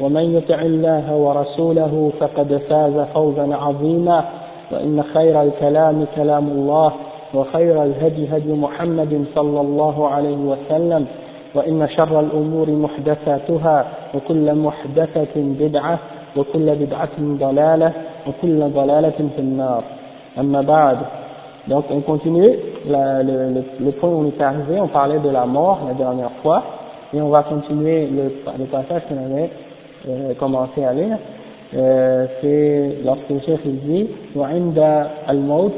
ومن يطع الله ورسوله فقد فاز فوزا عظيما وإن خير الكلام كلام الله وخير الهدي هدي محمد صلى الله عليه وسلم وإن شر الأمور محدثاتها وكل محدثة بدعة وكل بدعة ضلالة وكل ضلالة في النار. أما بعد Donc on continue. La, le, le, le, point où on est arrivé, on parlait de la mort la dernière fois, et on va continuer le, le passage qu'on avait euh, commencé à lire. Euh, c'est lorsque le chef il dit وعند الموت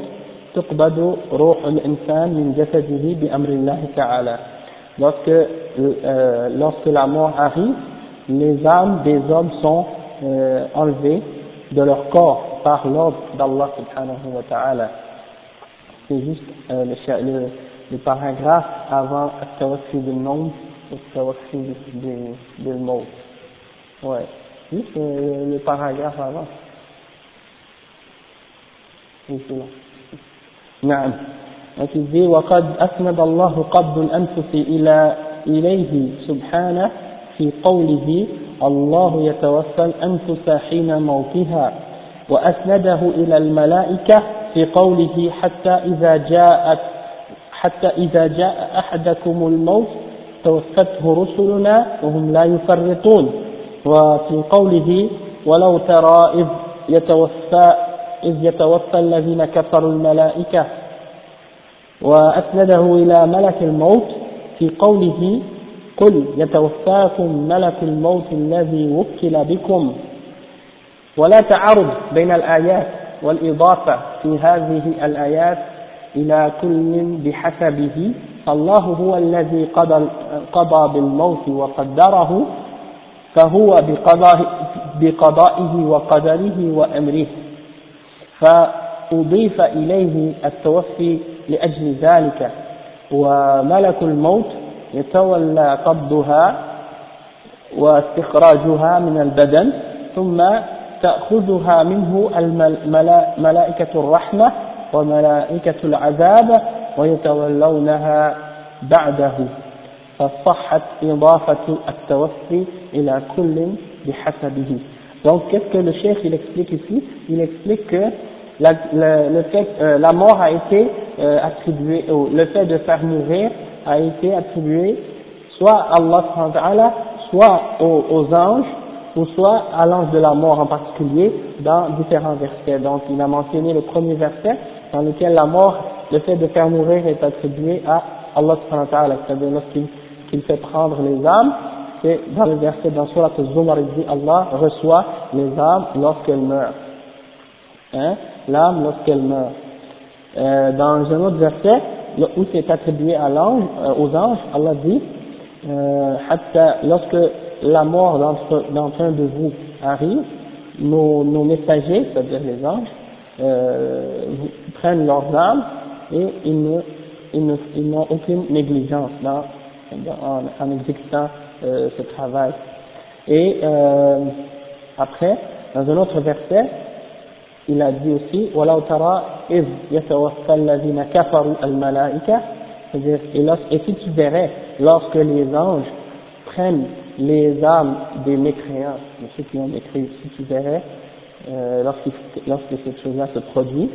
تقبض روح الإنسان من جسده بأمر الله تعالى lorsque, euh, lorsque la mort arrive les âmes des hommes sont euh, enlevées de leur corps par l'ordre d'Allah subhanahu wa ta'ala c'est juste euh, le, le, le, paragraphe avant التوفي بالنوم والتوفي بالموت Ouais. Juste le, le paragraphe avant. نعم وتزي وقد أسند الله قبض الأنفس إلى إليه سبحانه في قوله الله يتوفى الأنفس حين موتها وأسنده إلى الملائكة في قوله حتى إذا جاءت حتى إذا جاء أحدكم الموت توفته رسلنا وهم لا يفرطون وفي قوله ولو ترى إذ يتوفى إذ يتوفى الذين كفروا الملائكة. وأسنده إلى ملك الموت في قوله قل يتوفاكم ملك الموت الذي وكل بكم ولا تعارض بين الآيات والإضافة في هذه الآيات إلى كل بحسبه. الله هو الذي قضى, قضى بالموت وقدره فهو بقضائه وقدره وأمره. فأضيف إليه التوفي لأجل ذلك. وملك الموت يتولى قبضها واستخراجها من البدن ثم تأخذها منه ملائكة الرحمة وملائكة العذاب ويتولونها بعده. فصحت إضافة التوفي إلى كل بحسبه Donc, qu'est-ce que le chef il explique ici Il explique que la, le, le fait, euh, la mort a été euh, attribuée, ou le fait de faire mourir a été attribué soit à Allah, soit aux, aux anges, ou soit à l'ange de la mort en particulier, dans différents versets. Donc, il a mentionné le premier verset, dans lequel la mort, le fait de faire mourir est attribué à Allah, c'est-à-dire lorsqu'il qu fait prendre les âmes, c'est dans le verset dans Surat al-Zumar, il dit Allah reçoit les âmes lorsqu'elles meurent. Hein, l'âme lorsqu'elle meurt. Euh, dans un autre verset, où c'est attribué à l'ange, euh, aux anges, Allah dit, euh, lorsque la mort d'entre de vous arrive, nos, messagers, c'est-à-dire les anges, euh, prennent leurs âmes et ils n'ont aucune négligence en, en exécutant euh, ce travail. Et euh, après, dans un autre verset, il a dit aussi وَلَوْ تَرَى إِذْ يَتَوَفَّى الَّذِينَ كَفَرُوا الْمَلَائِكَةِ c'est-à-dire, et, et si tu verrais, lorsque les anges prennent les âmes des mécréants, de ceux qui ont écrit, si tu verrais, euh, lorsque, lorsque cette chose-là se produit,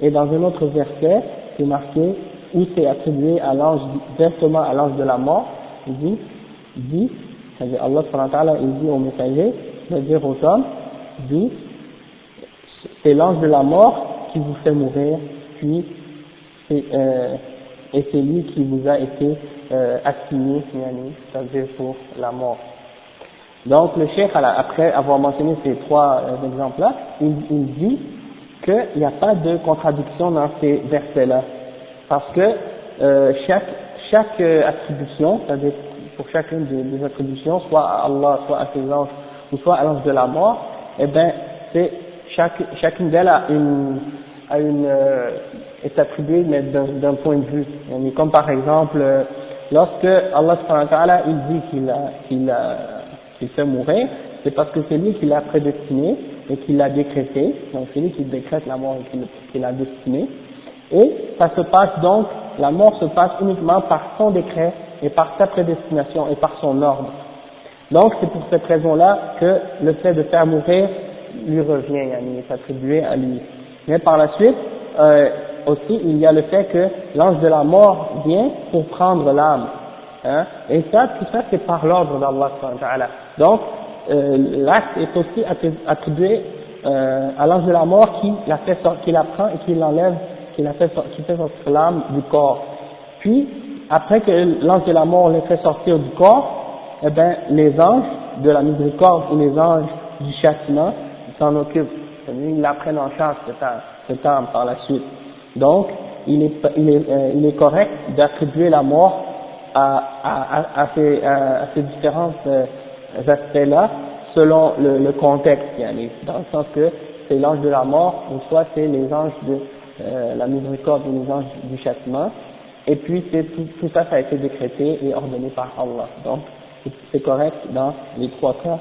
et dans un autre verset, c'est marqué, où c'est attribué à l'ange, directement à l'ange de la mort, il dit, dit, c'est-à-dire Allah il dit au messager, c'est-à-dire aux hommes, dit, c'est l'ange de la mort qui qui vous fait mourir, puis c'est, euh, et c'est lui qui vous a été euh, assigné, c'est-à-dire pour la mort. Donc le cheikh, après avoir mentionné ces trois euh, exemples-là, il, il dit qu'il n'y a pas de contradiction dans ces versets-là, parce que euh, chaque, chaque euh, attribution, c'est-à-dire pour chacune des, attributions, soit à Allah, soit à ses anges, ou soit à l'ange de la mort, eh bien, c'est chacune d'elles a une, a une euh, est attribuée mais d'un point de vue. Comme par exemple, euh, lorsque Allah il dit qu'il a, qu'il a, qu'il fait mourir, c'est parce que c'est lui qui l'a prédestiné et qui l'a décrété. Donc c'est lui qui décrète la mort et qui l'a destiné. Et ça se passe donc, la mort se passe uniquement par son décret et par sa prédestination et par son ordre. Donc c'est pour cette raison-là que le fait de faire mourir lui revient, il est attribué à lui. Mais par la suite, euh, aussi, il y a le fait que l'ange de la mort vient pour prendre l'âme. Hein, et ça, tout ça, c'est par l'ordre d'Allah. Donc, euh, l'acte est aussi attribué euh, à l'ange de la mort qui la, fait qui la prend et qui l'enlève, qui, la fait, qui fait sortir l'âme du corps. Puis, après que l'ange de la mort l'ait fait sortir du corps, eh ben, les anges de la miséricorde ou les anges du châtiment s'en occupent. Ils la prennent en charge, cette âme, par la suite. Donc, il est, euh, correct d'attribuer la mort à, ces différents euh, aspects-là selon le, le contexte, dans le sens que c'est l'ange de la mort, ou soit c'est les anges de euh, la miséricorde et les anges du châtiment. Et puis tout, tout, ça, ça a été décrété et ordonné par Allah. Donc c'est correct dans les trois cas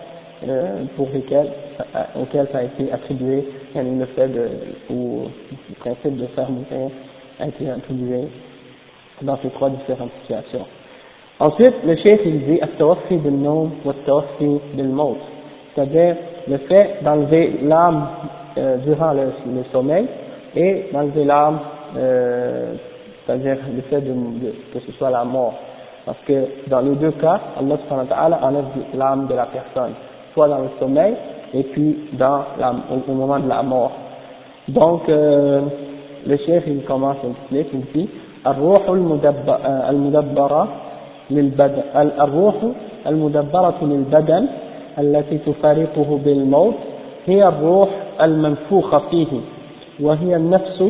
euh, pour lesquels, euh, auxquels ça a été attribué, le fait de, ou le principe de faire mourir a été attribué dans ces trois différentes situations. Ensuite, le chef il dit At-Tawassi bil nom wa Tawassi bil cest c'est-à-dire le fait d'enlever l'âme euh, durant le sommeil et d'enlever l'âme euh, c'est-à-dire le fait de, de, que ce soit la mort parce que dans les deux cas Allah enlève l'âme de la personne soit dans le sommeil et puis dans la, au, moment de la mort. Donc, euh, le chef, il commence à expliquer, il dit, الروح المدبرة للبدن الروح المدبرة للبدن التي تفارقه بالموت هي الروح المنفوخة فيه وهي النفس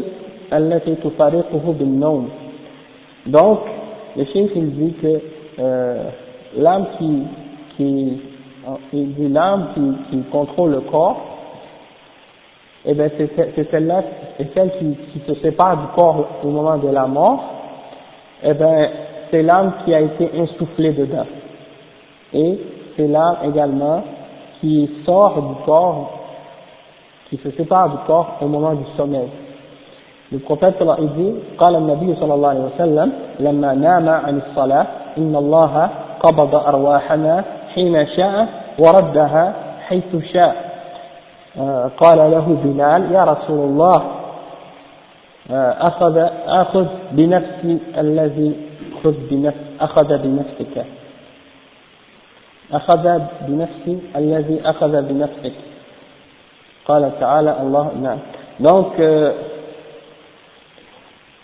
التي تفارقه بالنوم donc le chef il dit que euh, l'âme qui, qui il dit l'âme qui, qui contrôle le corps, et eh bien c'est celle-là, c'est celle qui, qui se sépare du corps au moment de la mort, et eh bien c'est l'âme qui a été insufflée dedans. Et c'est l'âme également qui sort du corps, qui se sépare du corps au moment du sommeil. Le prophète il dit, قال النبي صلى الله عليه وسلم لما نام عن الصلاة إن الله قبض أرواحنا حين شاء وردها حيث شاء. آه، قال له بلال يا رسول الله آه، أخذ أخذ بنفسي الذي خذ بنفس أخذ بنفسك. أخذ بنفسي الذي أخذ بنفسك. قال تعالى الله نعم donc euh,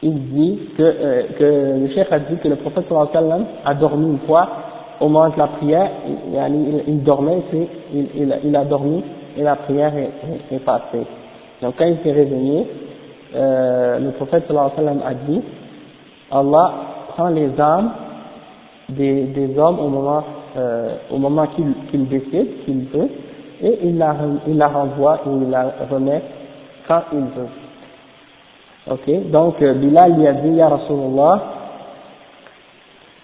il dit que, euh, que le cheikh a dit que le prophète sallallahu alayhi wa sallam a dormi une fois au moment de la prière, il, il dormait, il, il, il, a dormi et la prière est, est, passée. Donc quand il s'est réveillé, euh, le prophète sallallahu alayhi wa sallam a dit, Allah prend les âmes des, des hommes au moment, euh, au moment qu'il qu décide, qu'il veut, et il la, il la renvoie ou il la remet quand il veut. Ok, donc euh, Bilal lui a dit, Ya Rasulullah,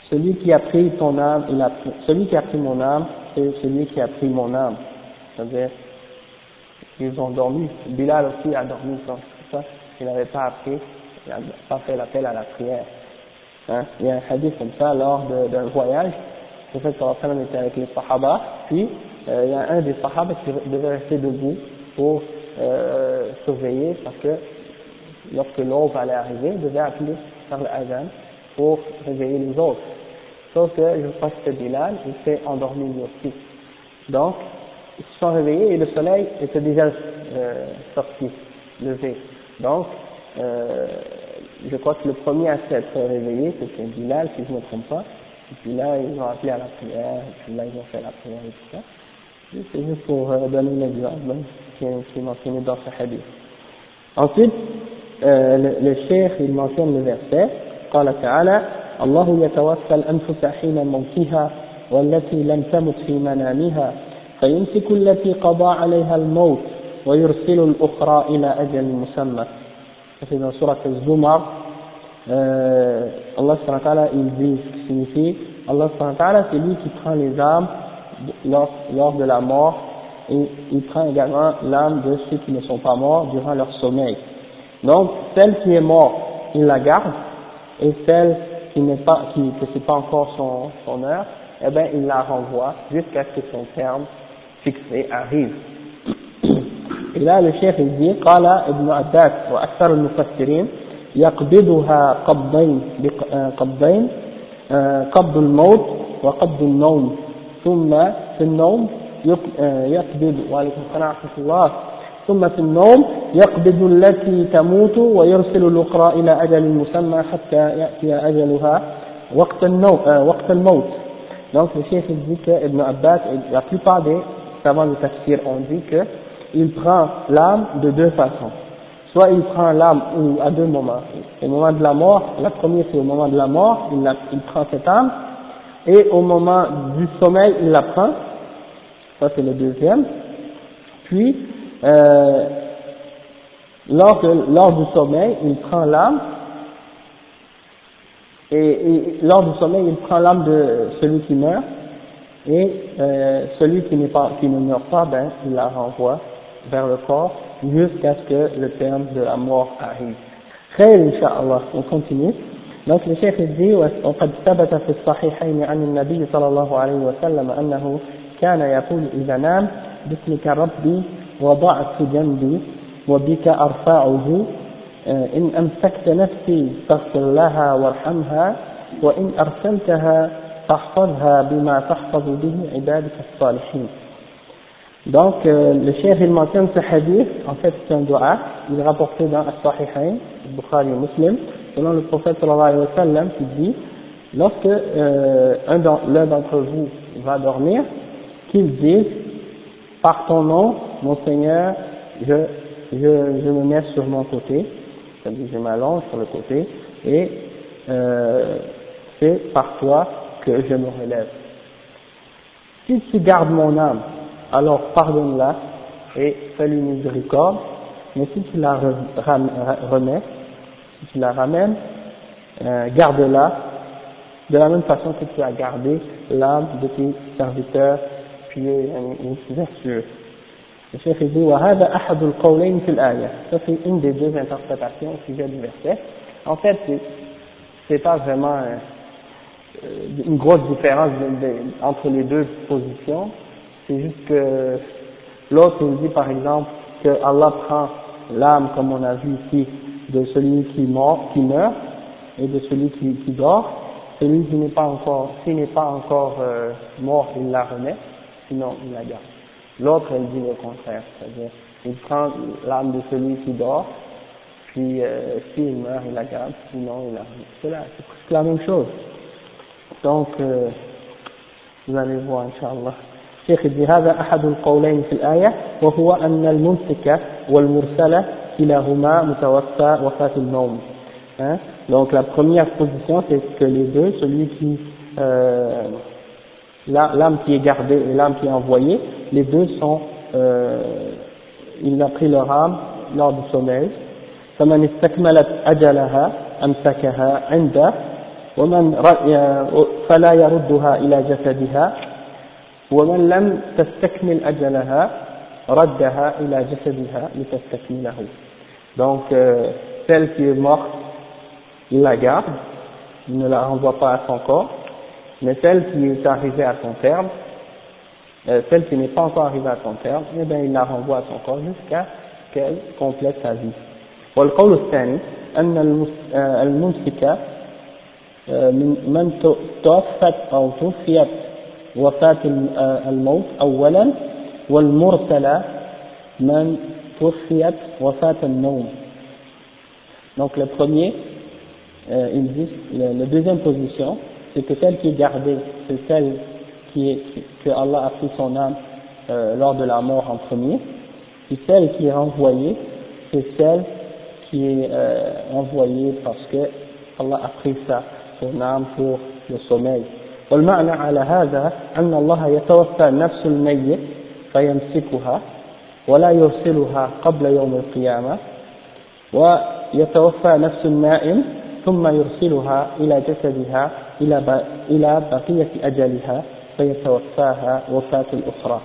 celui qui a pris ton âme, il a celui qui a pris mon âme, c'est celui qui a pris mon âme. C'est-à-dire, ils ont dormi. Bilal aussi a dormi sans ça. Il n'avait pas appris, il n'a pas fait l'appel à la prière. Hein? Il y a un hadith comme ça lors d'un voyage. Le fait était avec les sahaba, puis euh, il y a un des sahaba qui devait rester debout pour euh, surveiller parce que lorsque l'aube allait arriver, il devait appeler par le adhan pour réveiller les autres. Sauf que je crois que Bilal, il s'est endormi lui aussi. Donc, ils se sont réveillés et le soleil était déjà euh, sorti, levé. Donc, je crois que le premier à s'être réveillé, c'était Bilal, si je ne me trompe pas. Et puis là, ils ont appelé à la prière, et puis là, ils ont fait la prière et tout ça. C'est juste pour euh, donner l'exemple hein, qui, qui est mentionné dans ce hadith. Ensuite, euh, le, le cheikh, il mentionne le verset, قال تعالى الله يتوفى الأنفس حين موتها والتي لم تمت في منامها فيمسك التي قضى عليها الموت ويرسل الأخرى إلى أجل مسمى c'est dans Surat Al-Zumar euh, Allah subhanahu il dit ce qui signifie Allah subhanahu c'est lui qui prend les âmes lors, lors de la mort et il prend également l'âme de ceux qui ne sont pas morts durant leur sommeil donc celle qui est morte il la garde et celle qui n'est pas qui que c'est pas encore son, son heure eh bien il la renvoie jusqu'à ce que son terme fixé arrive et là le chef il dit قال ابن عباس وأكثر المفسرين يقبضها قبضين قبضين قبض الموت وقبض النوم ثم في النوم يقبض وعليكم السلام ورحمة الله ثم في النوم يقبض التي تموت ويرسل الأخرى إلى أجل مسمى حتى يأتي أجلها وقت النوم وقت الموت donc le chef dit que Ibn Abbas et la plupart des savants de tafsir ont dit que il prend l'âme de deux façons. Soit il prend l'âme ou à deux moments. Au moment de la mort, la première c'est au moment de la mort, il, la, il prend cette âme, et au moment du sommeil, il la prend. Ça, c'est le deuxième. Puis, euh, lors, lors du sommeil, il prend l'âme. Et, et, lors du sommeil, il prend l'âme de celui qui meurt. Et euh, celui qui, pas, qui ne meurt pas, ben, il la renvoie vers le corps jusqu'à ce que le terme de la mort arrive. Très, Inch'Allah, on continue. Donc le chef dit وقد ثبت في الصحيحين عن النبي صلى الله عليه وسلم أنه كان يقول إذا نام باسمك ربي وضعت جنبي وبك أرفعه إن أمسكت نفسي فاغفر لها وارحمها وإن أرسلتها فاحفظها بما تحفظ به عبادك الصالحين. Donc, euh, le chef, il mentionne ce hadith, en fait, c'est un dua, il est rapporté dans As-Sahihain, Bukhari Muslim, selon le prophète sallallahu alayhi wa sallam, qui dit, lorsque euh, l'un d'entre vous va dormir, qu'il dise, par ton nom, mon Seigneur, je, je, je me mets sur mon côté, c'est-à-dire je m'allonge sur le côté, et euh, c'est par toi que je me relève. Si tu gardes mon âme, alors pardonne-la et fais-lui miséricorde, mais si tu la remets, tu la ramènes, euh, garde-la de la même façon que tu as gardé l'âme de tes serviteurs pieux et vertueux. Le chef dit وهذا أحد القولين في الآية. Ça c'est une des deux interprétations au sujet du verset. En fait, c'est pas vraiment euh, une grosse différence de, de, entre les deux positions c'est juste que l'autre nous dit par exemple que Allah prend l'âme, comme on a vu ici, de celui qui, mort, qui meurt et de celui qui, qui dort. Celui qui n'est pas encore, s'il n'est pas encore euh, mort, il la remet, sinon il la garde. L'autre, elle dit le contraire, c'est-à-dire il prend l'âme de celui qui dort, puis euh, s'il meurt, il la garde, sinon il la remet. C'est là, c'est presque la même chose. Donc, euh, vous allez voir, Inch'Allah. الشيخ هذا أحد القولين في الآية وهو أن الممسك والمرسلة كلاهما متوفى وفاة النوم hein? donc la première position c'est que les deux celui qui euh, l'âme qui est gardée et l'âme qui est envoyée les deux sont euh, il a pris leur âme lors du sommeil فمن استكملت أجلها أمسكها عنده ومن فلا يردها إلى جسدها ومن لم تستكمل أجلها ردها إلى جسدها لتستكمله donc euh, celle qui est morte il la garde il ne la renvoie pas à son corps mais celle qui est arrivée à son terme euh, celle qui n'est pas encore arrivée à son terme eh bien il la renvoie à son corps jusqu'à qu'elle complète sa vie والقول الثاني أن الممسك من توفت أو توفيت وفاة الموت أولا والمرسلة من توفيت وفاة النوم Donc le premier, euh, il dit, la deuxième position, c'est que celle qui est gardée, c'est celle qui est, que Allah a pris son âme euh, lors de la mort en premier, et celle qui est envoyée, c'est celle qui est euh, envoyée parce que Allah a pris sa, son âme pour le sommeil. والمعنى على هذا أن الله يتوفى نفس الميت فيمسكها ولا يرسلها قبل يوم القيامة ويتوفى نفس النائم ثم يرسلها إلى جسدها إلى إلى بقية أجلها فيتوفاها وفاة الأخرى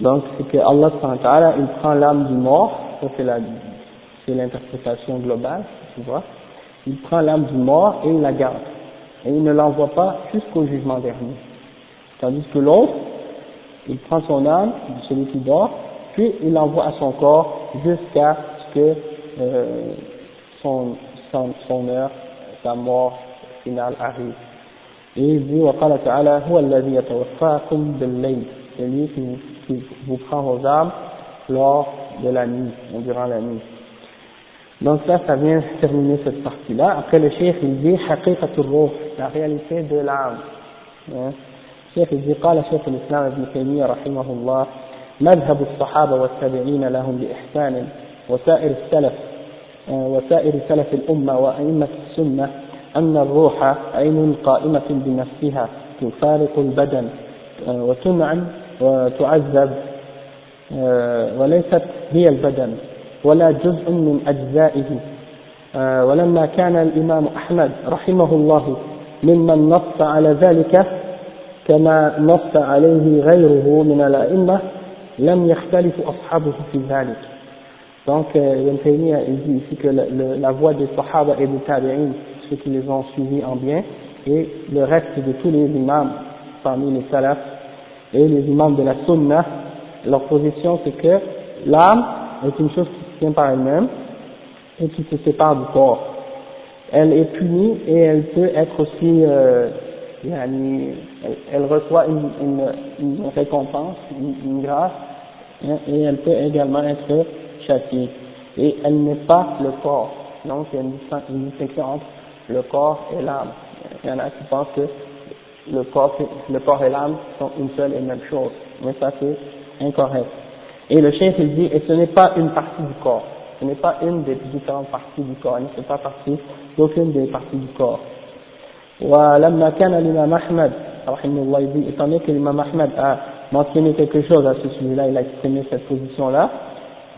Donc, c'est que Allah, il prend l'âme du mort, ça c'est l'interprétation globale, tu vois. Il prend l'âme du mort et il la garde. Et il ne l'envoie pas jusqu'au jugement dernier. Tandis que l'autre, il prend son âme, celui qui dort, puis il l'envoie à son corps jusqu'à ce que euh, son, son, son heure, sa mort finale arrive. Et il dit, وقال تعالى هو الذي يتوفاكم بالليل c'est lui qui vous, qui vous prend vos âmes lors de la nuit, durant la nuit. Donc là, ça vient terminer cette partie-là. Après, le cheikh, il dit, la réalité de l'âme. Hein? الشيخ قال شيخ الإسلام ابن تيمية رحمه الله مذهب الصحابة والتابعين لهم بإحسان وسائر السلف وسائر سلف الأمة وأئمة السنة أن الروح عين قائمة بنفسها تفارق البدن وتنعم وتعذب وليست هي البدن ولا جزء من أجزائه. ولما كان الإمام أحمد رحمه الله ممن نص على ذلك كما نص عليه غيره من الأئمة لم يختلف أصحابه في ذلك Donc, Ibn Taymiyyah, il dit ici que le, le, la voix des Sahaba et des Tabi'in, ceux qui les ont suivis en bien, et le reste de tous les imams parmi les salafs et les imams de la Sunna, leur position c'est que l'âme est une chose qui se tient par elle-même et qui se sépare du corps. Elle est punie et elle peut être aussi, euh, elle, reçoit une, une, une récompense, une, une grâce, hein, et elle peut également être châtiée. Et elle n'est pas le corps. Donc il y a une distinction entre le corps et l'âme. Il y en a qui pensent que le corps, le corps et l'âme sont une seule et même chose. Mais ça c'est incorrect. Et le chef il dit, et ce n'est pas une partie du corps. Ce n'est pas une des différentes parties du corps. Il ne fait pas partie d'aucune des parties du corps. ولما كان الإمام أحمد رحمه الله dit, étant donné que l'imam Ahmed a mentionné quelque chose à ce sujet-là, il a exprimé cette position-là,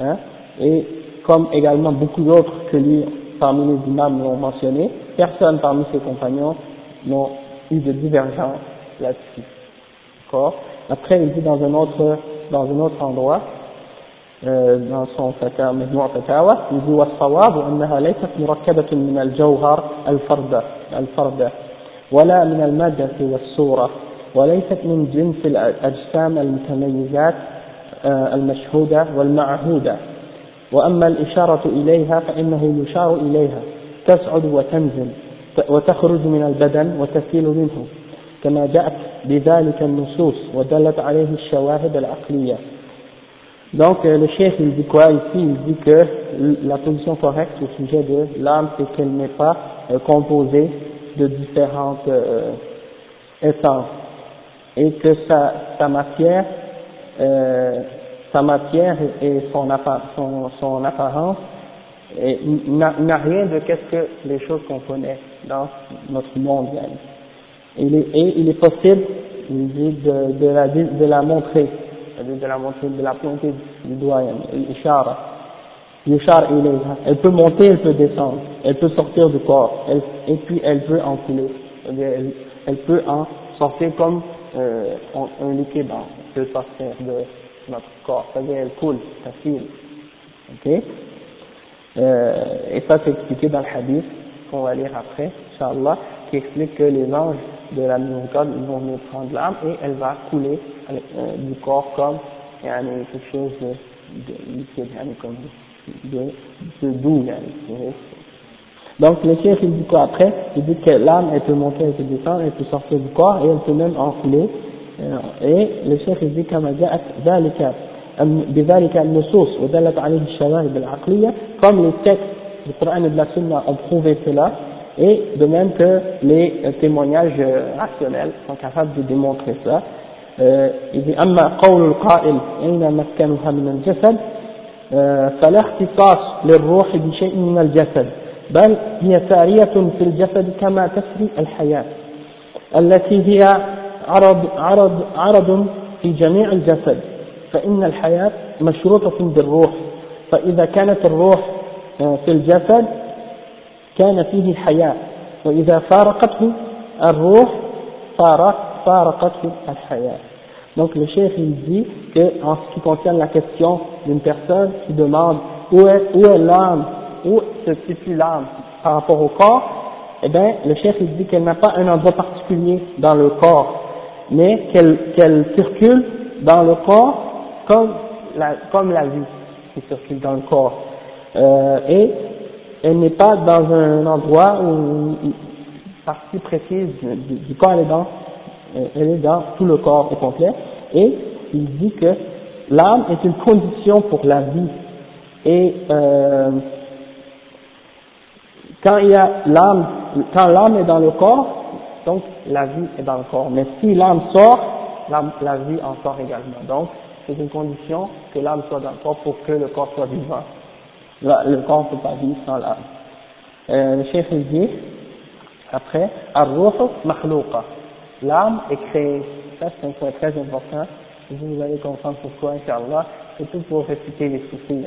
hein, et comme également beaucoup d'autres que lui, parmi les imams l'ont mentionné, personne parmi ses compagnons n'ont eu de divergence là-dessus. D'accord Après, il dit dans un autre, dans un autre endroit, euh, dans son مجموع فتاوى يقول والصواب أنها ليست مركبة من الجوهر الفردة الفردة ولا من المادة والصورة وليست من جنس الأجسام المتميزات المشهودة والمعهودة. وأما الإشارة إليها فإنه يشار إليها تصعد وتنزل وتخرج من البدن وتسيل منه. كما جاءت بذلك النصوص ودلت عليه الشواهد العقلية. Donc le chef il dit quoi ici? Il dit que la position correcte au sujet de l'âme c'est qu'elle n'est pas euh, composée de différentes euh, essences et que sa, sa matière euh, sa matière et son, son, son apparence n'a rien de qu'est-ce que les choses qu'on connaît dans notre monde. Il est, et il est possible il dit, de, de, la, de la montrer, de la montrer, de la pointer du doigt, l'ishara. L'ishara, elle peut monter, elle peut descendre, elle peut sortir du corps, elle, et puis elle peut en couler. Elle, elle peut en sortir comme euh, un liquide peut sortir de notre corps, c'est-à-dire elle coule, ça file. Ok? Euh, et ça c'est expliqué dans le hadith qu'on va lire après, Inch'Allah, qui explique que les anges de la miséricorde, vont venir prendre l'âme et elle va couler euh, du corps comme quelque chose de, de liquide, comme de, de doux. Yani, donc le chef il dit quoi après Il dit que l'âme elle peut monter, elle peut descendre, elle peut sortir du corps et elle peut même enfler. Et le chef il dit كما جاءت ذلك بذلك النصوص ودلت عليه الشواهد العقلية comme les textes du Coran et de la Sunna ont prouvé cela, et de même que les témoignages rationnels sont capables de démontrer ça. il dit أما قول القائل أين مسكنها من الجسد فلا اختصاص للروح بشيء من الجسد بل هي سارية في الجسد كما تسري الحياة التي هي عرض, عرض, عرض في جميع الجسد فإن الحياة مشروطة بالروح فإذا كانت الروح في الجسد كان فيه حياة وإذا فارقته الروح فارق فارقته الحياة. Donc le chef il dit que en ce qui concerne la question d'une personne qui demande où est, où est l'âme, où se situe l'âme par rapport au corps, eh bien le chef il dit qu'elle n'a pas un endroit particulier dans le corps, mais qu'elle qu'elle circule dans le corps comme la, comme la vie qui circule dans le corps. Euh, et elle n'est pas dans un endroit où une partie précise du, corps est dans, elle est dans tout le corps au complet. Et il dit que l'âme est une condition pour la vie. Et euh, quand il y a l'âme, quand l'âme est dans le corps, donc la vie est dans le corps. Mais si l'âme sort, la, vie en sort également. Donc c'est une condition que l'âme soit dans le corps pour que le corps soit vivant. Le corps ne peut pas vivre sans l'âme. Euh, le chef dit, après, L'âme est créée. Ça c'est un point très important. Vous allez comprendre pourquoi, Inch'Allah, tout pour réciter les soufis.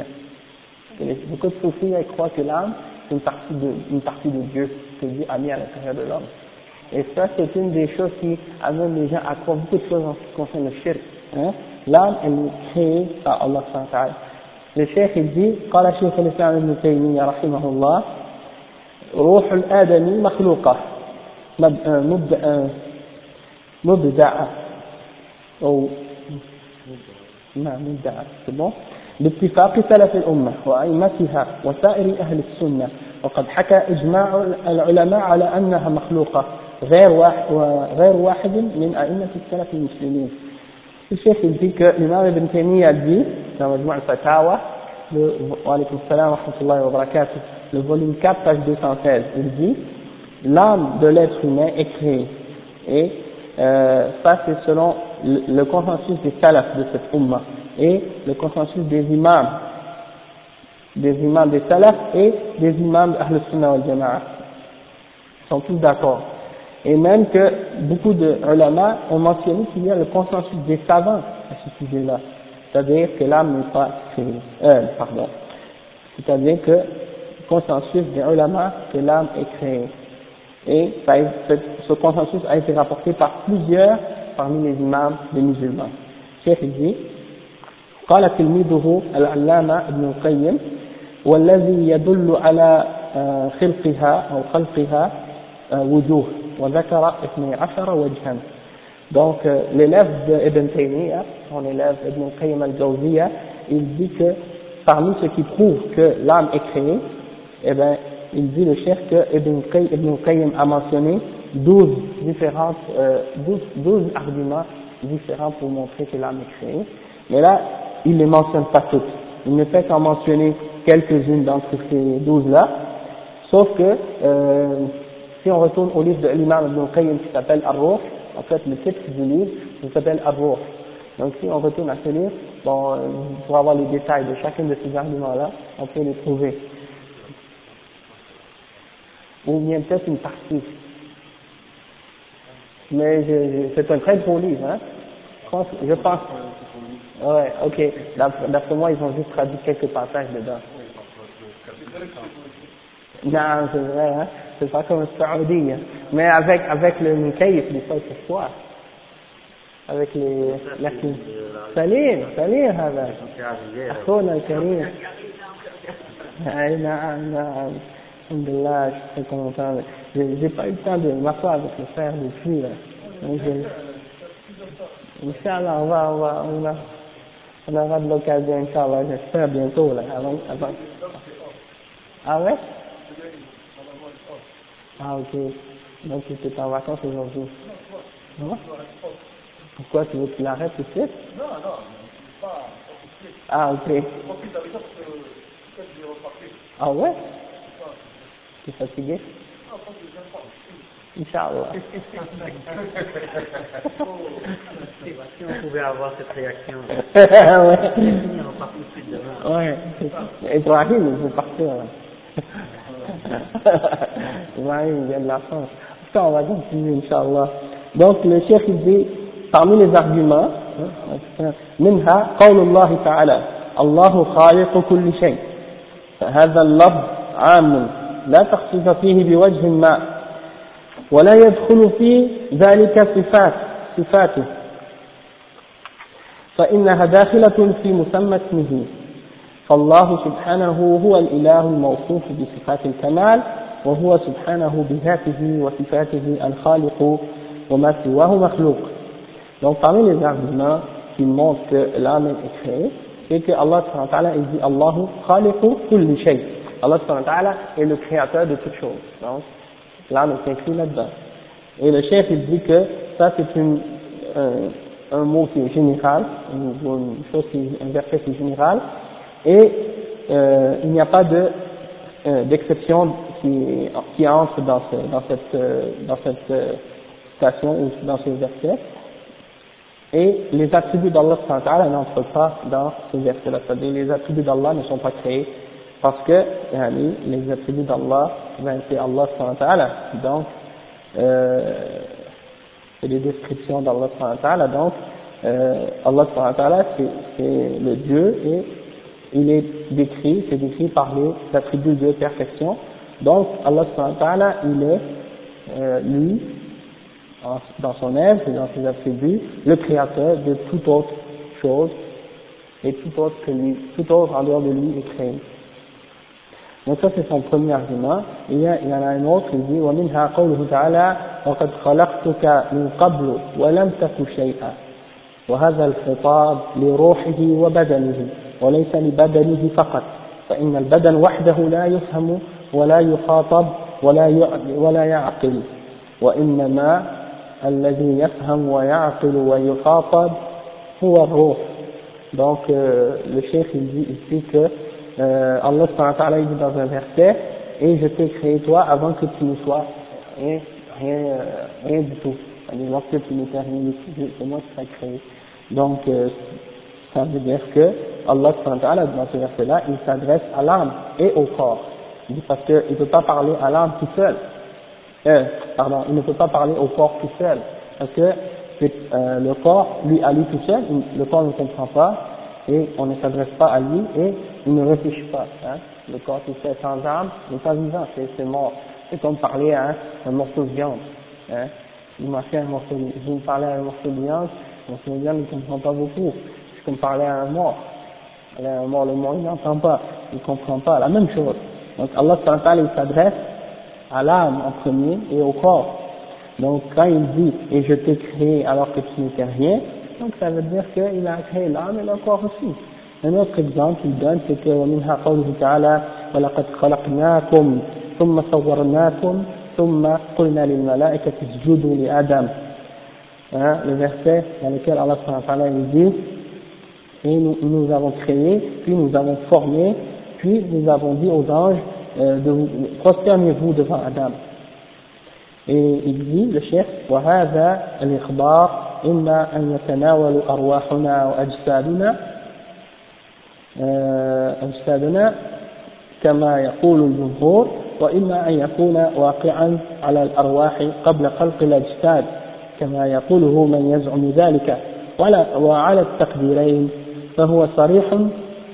Beaucoup de soufis croient que l'âme, c'est une partie de, une partie de Dieu, que Dieu a mis à l'intérieur de l'homme. Et ça, c'est une des choses qui amène les gens à croire beaucoup de choses en ce qui concerne le shirk. Hein? L'âme, elle est créée par Allah SWT. Le cheikh, il dit, قال شيخ الإسلام ابن تيمية رحمه الله روح الآدمي مخلوقة مبدع أو نعم مبدع تمام؟ باتفاق سلف الأمة وأئمتها وسائر أهل السنة. وقد حكى إجماع العلماء على أنها مخلوقة غير واحد غير واحد من أئمة السلف المسلمين. الشيخ الذكر الإمام ابن تيمية دي مجموع الفتاوى وعليكم السلام ورحمة الله وبركاته le volume 4, page 216, il dit, l'âme de l'être humain est créée, et euh, ça c'est selon le, consensus des salafs de cette umma et le consensus des imams, des imams des salafs et des imams d'Ahl Sunnah wal Jama'a. Ils sont tous d'accord. Et même que beaucoup de ulama ont mentionné qu'il y a le consensus des savants à ce sujet-là. C'est-à-dire que l'âme n'est pas créée. Euh, pardon. C'est-à-dire que consensus des ulama que l'âme est créée. Et ça, ce consensus a été rapporté par plusieurs parmi les imams des musulmans. Cheikh dit, قال تلميذه العلامة ابن القيم والذي يدل على خلقها أو خلقها وجوه وذكر اثني عشر وجها donc euh, l'élève d'Ibn Taymiyyah, son élève Ibn Qayyim al-Jawziyya, il dit que parmi ceux qui prouvent que l'âme est créée, eh bien, il dit le chef que Ibn Qayyim, a mentionné 12 différentes, euh, 12, 12 arguments différents pour montrer que l'âme est créée. Mais là, il ne les mentionne pas toutes. Il ne fait qu'en mentionner quelques-unes d'entre ces 12-là. Sauf que, euh, si on retourne au livre de l'imam Ibn Qayyim qui s'appelle Ar-Ruh, en fait le titre du livre s'appelle Ar-Ruh. Donc si on retourne à ce livre, bon, euh, pour avoir les détails de chacun de ces arguments-là, on peut les trouver Ou bien peut-être une partie. Mais c'est un très beau livre, hein. Je pense. Ouais, ok. D'après moi, ils ont juste traduit quelques passages dedans. Non, c'est vrai, hein. C'est pas comme Saoudi, hein. Mais avec, avec le Mikaïf, des fois, c'est quoi Avec les, la Salim, Salim, هذا. أخونا الكريم. أي نعم نعم. Alhamdulillah, je suis très content. J'ai pas eu le temps de m'asseoir avec le frère depuis, là. Donc, je... Inch'Allah, on va, on va, on a, on aura de l'occasion, Inch'Allah, j'espère bientôt, là, avant, avant. Ah ouais? Ah, ok. Donc, tu étais en vacances aujourd'hui? Non? Pourquoi tu veux que tu l'arrêtes tout de suite? Non, non, pas. Ah, ok. Ah ouais? Tu es fatigué Inch'Allah. si on pouvait avoir cette réaction. ouais. on part tout de suite demain. Ouais. Ibrahim, il veut partir. Ibrahim, il vient de la France. Ça, on va continuer, Inch'Allah. Donc, le chef, il dit, parmi les arguments, منها قول الله تعالى الله خالق كل شيء فهذا اللفظ عام لا تخصيص فيه بوجه ما ولا يدخل في ذلك صفات صفاته. فإنها داخلة في مسمى اسمه. فالله سبحانه هو الإله الموصوف بصفات الكمال وهو سبحانه بذاته وصفاته الخالق وما سواه مخلوق. Donc parmi les arguments qui montrent que l'âme est créée, c'est que Allah il dit Allahu khaliqu kulli shay. Allah est le créateur de toutes choses. Donc l'âme est inclus là-dedans. Et le chef il dit que ça c'est une, un mot qui est général, une, une chose qui est, un verset qui est général, et euh, il n'y a pas de euh, d'exception qui, qui entre dans, ce, dans cette, dans cette euh, citation ou dans ce verset. Et les attributs d'Allah n'entrent pas dans ce verset-là. C'est-à-dire les attributs d'Allah ne sont pas créés parce que les attributs d'Allah, ben, c'est Allah donc euh, c'est les descriptions d'Allah donc euh, Allah c'est le Dieu et il est décrit, c'est décrit par les attributs de perfection. Donc Allah il est euh, lui dans son œuvre et dans ses attributs, le créateur de toute autre chose et tout autre que lui, tout autre en dehors de lui est créé. Donc ça c'est son premier argument. A, il y en a un autre, il dit ومنها قوله تعالى وقد خلقتك من قبل ولم تك شيئا. وهذا الخطاب لروحه وبدنه وليس لبدنه فقط. فإن البدن وحده لا يفهم ولا يخاطب ولا ولا يعقل. وإنما الذي يفهم ويعقل ويخاطب هو الروح. Donc euh, le chef il dit ici que euh, Allah subhanahu dit dans un verset et je t'ai créé toi avant que tu ne sois rien, rien, euh, rien du tout. Lorsque tu n'étais rien du tout c'est moi qui t'ai créé donc euh, ça veut dire que Allah subhanahu dans ce verset là il s'adresse à l'âme et au corps. Parce qu'il ne peut pas parler à l'âme tout seul. Euh, pardon, il ne peut pas parler au corps tout seul, parce que euh, le corps, lui, à lui tout seul, le corps ne comprend pas, et on ne s'adresse pas à lui, et il ne réfléchit pas. Hein. Le corps tout seul, sans âme, n'est pas vivant, c'est mort. C'est comme parler à un, morceau de viande. Hein. Il m'a un morceau je me parlais à un morceau de viande, le morceau de viande ne comprend pas beaucoup. C'est comme parler à un mort. Un mort, le mort, il n'entend pas, il ne comprend pas, la même chose. Donc Allah s'adresse à l'âme en premier et au corps. Donc quand il dit et je t'ai créé alors que tu n'étais rien, donc ça veut dire qu'il a créé l'âme et le corps aussi. Un autre exemple qu'il donne c'est que ومنها قوله تعالى ولقد خلقناكم ثم صورناكم ثم قلنا للملائكة اسجدوا لآدم hein, le verset dans lequel Allah il dit et nous, nous avons créé, puis nous avons formé, puis nous avons dit aux anges prosternez-vous devant Adam. Et il dit, le chef, وهذا الإخبار إما أن يتناول أرواحنا وأجسادنا أجسادنا كما يقول الجمهور وإما أن يكون واقعا على الأرواح قبل خلق الأجساد كما يقوله من يزعم ذلك. ولا وعلى التقديرين فهو صريح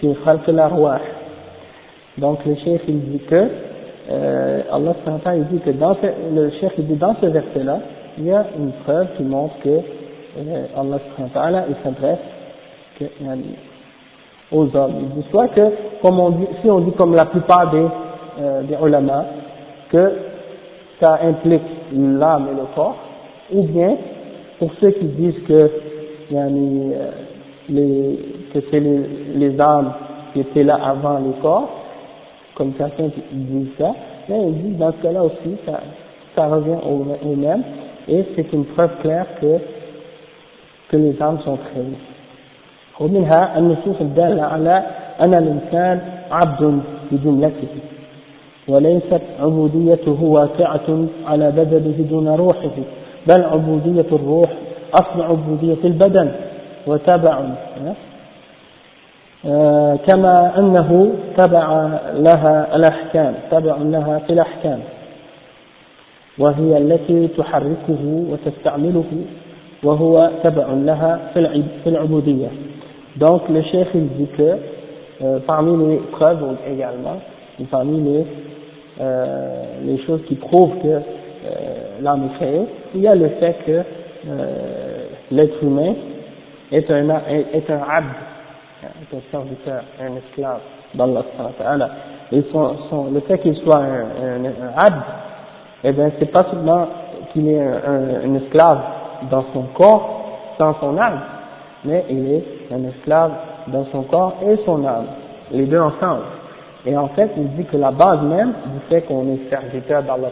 في خلق الأرواح. Donc le chef il dit que euh, Allah il dit que dans ce, le chef il dit dans ce verset là il y a une preuve qui montre que euh, Allah il s'adresse aux hommes. Il dit soit que comme on dit, si on dit comme la plupart des, euh, des que ça implique l'âme et le corps, ou bien pour ceux qui disent que euh, les, que c'est les, les âmes qui étaient là avant les corps, comme certains disent ça, mais ils disent dans ce cas-là aussi, ça, ça revient au, au même, et c'est une preuve claire que, que les âmes sont créées. ومنها النصوص الدالة على أن الإنسان عبد بجملته وليست عبوديته واقعة على بدنه دون روحه بل عبودية الروح أصل عبودية البدن وتبع آه، كما أنه تبع لها الأحكام تبع لها في الأحكام وهي التي تحركه وتستعمله وهو تبع لها في العبودية. Donc le chef il dit que euh, parmi les preuves également parmi les, euh, les choses qui prouvent que euh, l'âme est créée il y a le fait que euh, l'être humain est un, est, un abd est un serviteur, un esclave d'Allah et son, son, le fait qu'il soit un, un, un abd eh bien c'est pas seulement qu'il est un, un, esclave dans son corps, sans son âme, mais il est un esclave dans son corps et son âme, les deux ensemble. Et en fait, il dit que la base même du fait qu'on est serviteur d'Allah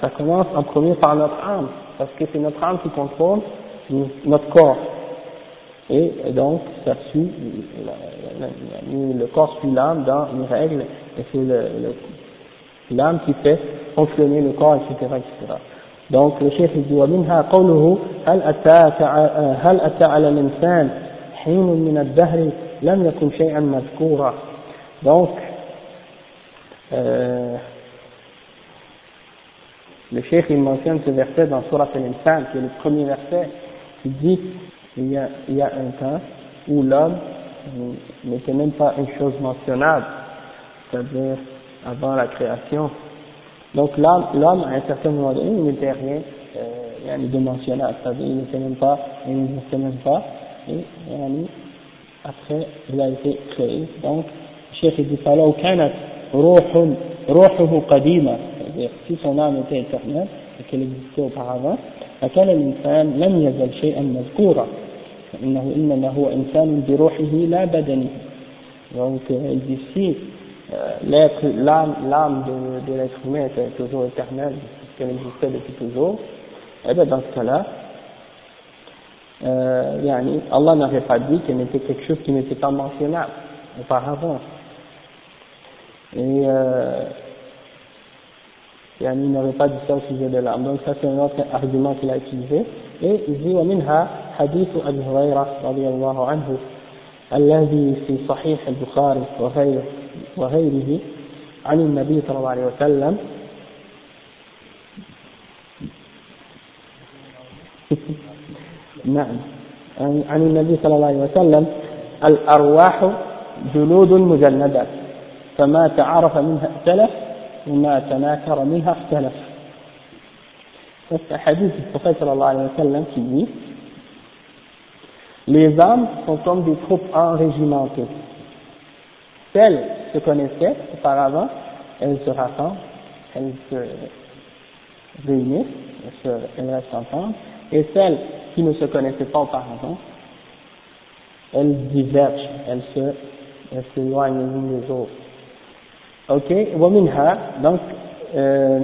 ça commence en premier par notre âme, parce que c'est notre âme qui contrôle notre corps. Et donc, ça suit, le corps suit l'âme dans une règle, et c'est l'âme qui fait fonctionner le corps, etc. etc. Donc le chef dit ومنها قوله هل أتاك هل أتى على الإنسان حين من الدهر لم يكن شيئا مذكورا donc euh, le chef il mentionne ce verset dans Surat al-Insan qui est le premier verset il dit il y a, il y a un temps où l'homme n'était même pas une chose mentionnable c'est-à-dire avant la création donc l'homme, à un certain moment donné, il n'était rien euh, de mentionnable, c'est-à-dire il n'était même pas, il n'existait même pas, et après il a été créé. Donc, Cheikh dit فلو كانت روح روحه قديمة c'est-à-dire si son âme était éternelle et qu'elle existait auparavant فكان الإنسان لم يزل شيئا مذكورا فإنه إنما هو إنسان بروحه لا بدنه donc il dit si euh, l'être, l'âme, l'âme de, de l'être humain était toujours éternelle, puisqu'elle existait depuis toujours, et eh bien dans ce cas-là, euh, yani, Allah n'avait pas dit qu'elle était quelque chose qui n'était pas mentionnable auparavant. Et euh, yani, il n'avait pas dit ça au sujet de l'âme. Donc ça c'est un autre argument qu'il a utilisé. Et il dit ومنها حديث أبي هريرة رضي الله عنه الذي في صحيح البخاري وغيره وغيره عن النبي صلى الله عليه وسلم. نعم. عن النبي صلى الله عليه وسلم الأرواح جلود مجندة فما تعارف منها ائتلف وما تناكر منها اختلف. حديث الصحيح صلى الله عليه وسلم qui dit les âmes sont comme des troupes enrégimentées celles se connaissaient auparavant, elles se rassemblent, elles se réunissent, elles, restent ensemble, et celles qui ne se connaissaient pas auparavant, elles divergent, elles se, elles s'éloignent les unes des autres. Ok, Waminha, donc, euh,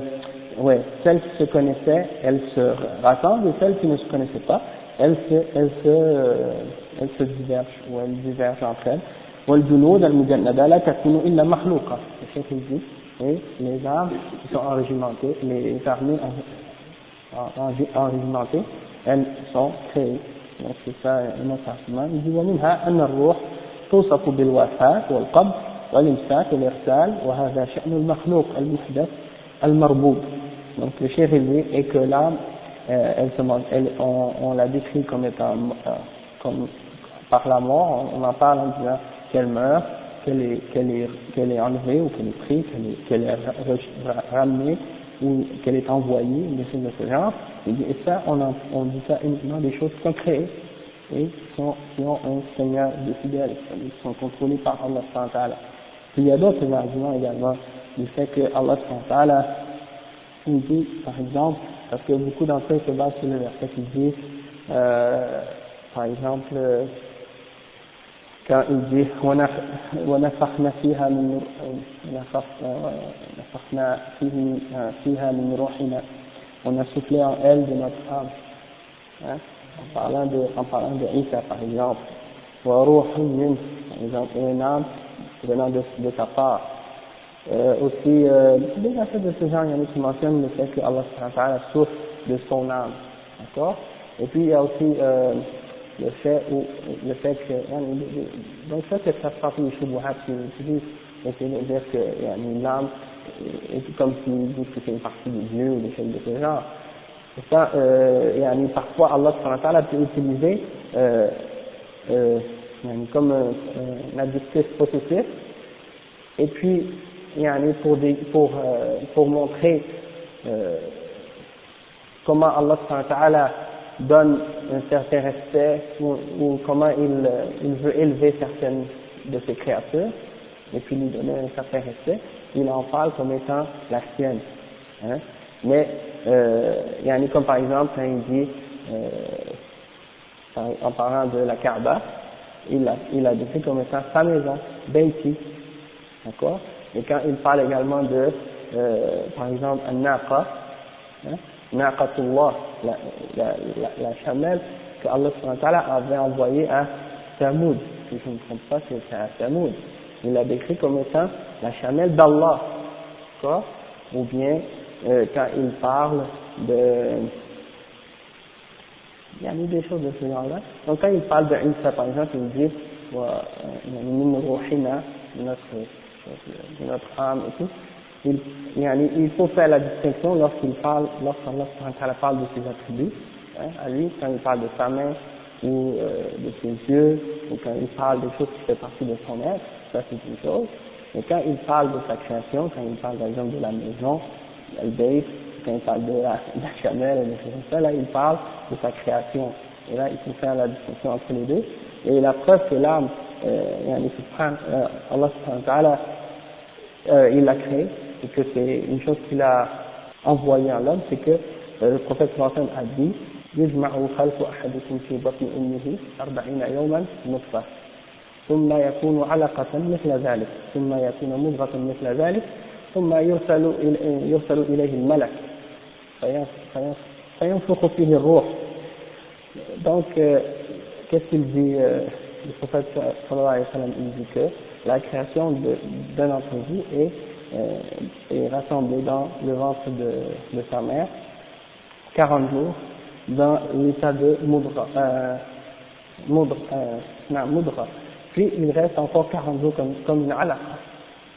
ouais, celles qui se connaissaient, elles se rassemblent, et celles qui ne se connaissaient pas, elles se, elles se, elles se divergent, ou elles divergent entre elles. والجنود المجندة لا تكون إلا مخلوقة الشيخ dit et les armes qui sont enrégimentées les armées enrégimentées elles sont créées donc c'est ça un autre argument il dit ومنها أن الروح توصف بالوفاة والقبض والإمساك والإرسال وهذا شأن المخلوق المحدث المربوب donc le chef dit est que l'âme euh, elle se, elle, on, on la décrit comme étant euh, comme par la mort on en parle en disant qu'elle meurt, qu'elle est, qu'elle est, qu'elle est enlevée ou qu'elle est prise, qu'elle est, ramenée ou qu'elle est envoyée, des choses de ce genre. Et, ça, on, dit ça uniquement des choses créées et qui, sont, qui ont un Seigneur de fidèles, qui sont contrôlés par Allah s.w.t. Il y a d'autres arguments également du fait que Allah s.w.t. il dit, par exemple, parce que beaucoup d'entre eux se basent sur le verset qui dit, euh, par exemple, quand il dit ونفخنا فيها من نفخنا فيها من روحنا on a soufflé en elle de notre âme hein, en parlant de en parlant de Isa par exemple وروح من par exemple une âme venant de, de sa part Euh, aussi, euh, des versets de ce genre, il y en a qui mentionnent le fait que Allah subhanahu wa ta'ala souffre de son âme. D'accord Et puis il y a aussi euh, le fait où, le fait que, donc ça c'est ça partie des shubuhat qui utilisent, essayer de dire que y a une âme, et comme s'ils disent que c'est une partie de Dieu ou des choses de ce genre. Et ça, euh, yani, parfois Allah peut utiliser euh, euh, comme un, un adjectif possessif, et puis yani, pour, des, pour, euh, pour montrer euh, comment Allah donne un certain respect ou, ou comment il, il veut élever certaines de ses créatures et puis lui donner un certain respect, il en parle comme étant la sienne. Hein. Mais euh, il y en a comme par exemple quand il dit, euh, en parlant de la Kaaba, il a, il a décrit comme étant sa maison, Beiti, d'accord Et quand il parle également de, euh, par exemple, An-Naqa, hein, Naqatullah, la, la, la, la chamelle que Allah avait envoyée à Samoud, si je ne me trompe pas, c'est à Samoud. Il l'a décrit comme étant la chamelle d'Allah, d'accord? Ou bien euh, quand il parle de... Il y a des choses de ce genre-là. Donc quand il parle de par exemple, il dit de notre, de notre âme et tout. Il, il faut faire la distinction lorsqu'il parle, lorsqu'Allah parle de ses attributs, hein, à lui, quand il parle de sa main ou euh, de ses yeux, ou quand il parle des choses qui font partie de son être, ça c'est une chose. Mais quand il parle de sa création, quand il parle par exemple de la maison, le quand il parle de la, de la chamelle et choses comme ça, là il parle de sa création. Et là il faut faire la distinction entre les deux. Et la preuve que l'âme, euh, euh, Allah subhanahu wa ta'ala, euh, il l'a créé, et que c'est une chose qu'il a envoyée à l'homme, c'est que euh, le prophète sallallahu a dit يجمع خلق أحدكم في بطن أمه أربعين يوما نطفة ثم يكون علقة مثل ذلك ثم يكون مضغة مثل ذلك ثم يرسل يرسل إليه الملك فينفخ فيه الروح donc euh, qu'est-ce qu'il dit euh, le prophète sallallahu alayhi wa sallam il dit que la création d'un d'entre vous est, euh, est rassemblée dans le ventre de, sa mère 40 jours dans l'état de moudra, euh, moudra, euh, non, moudra. Puis il reste encore 40 jours comme, comme une alaqa.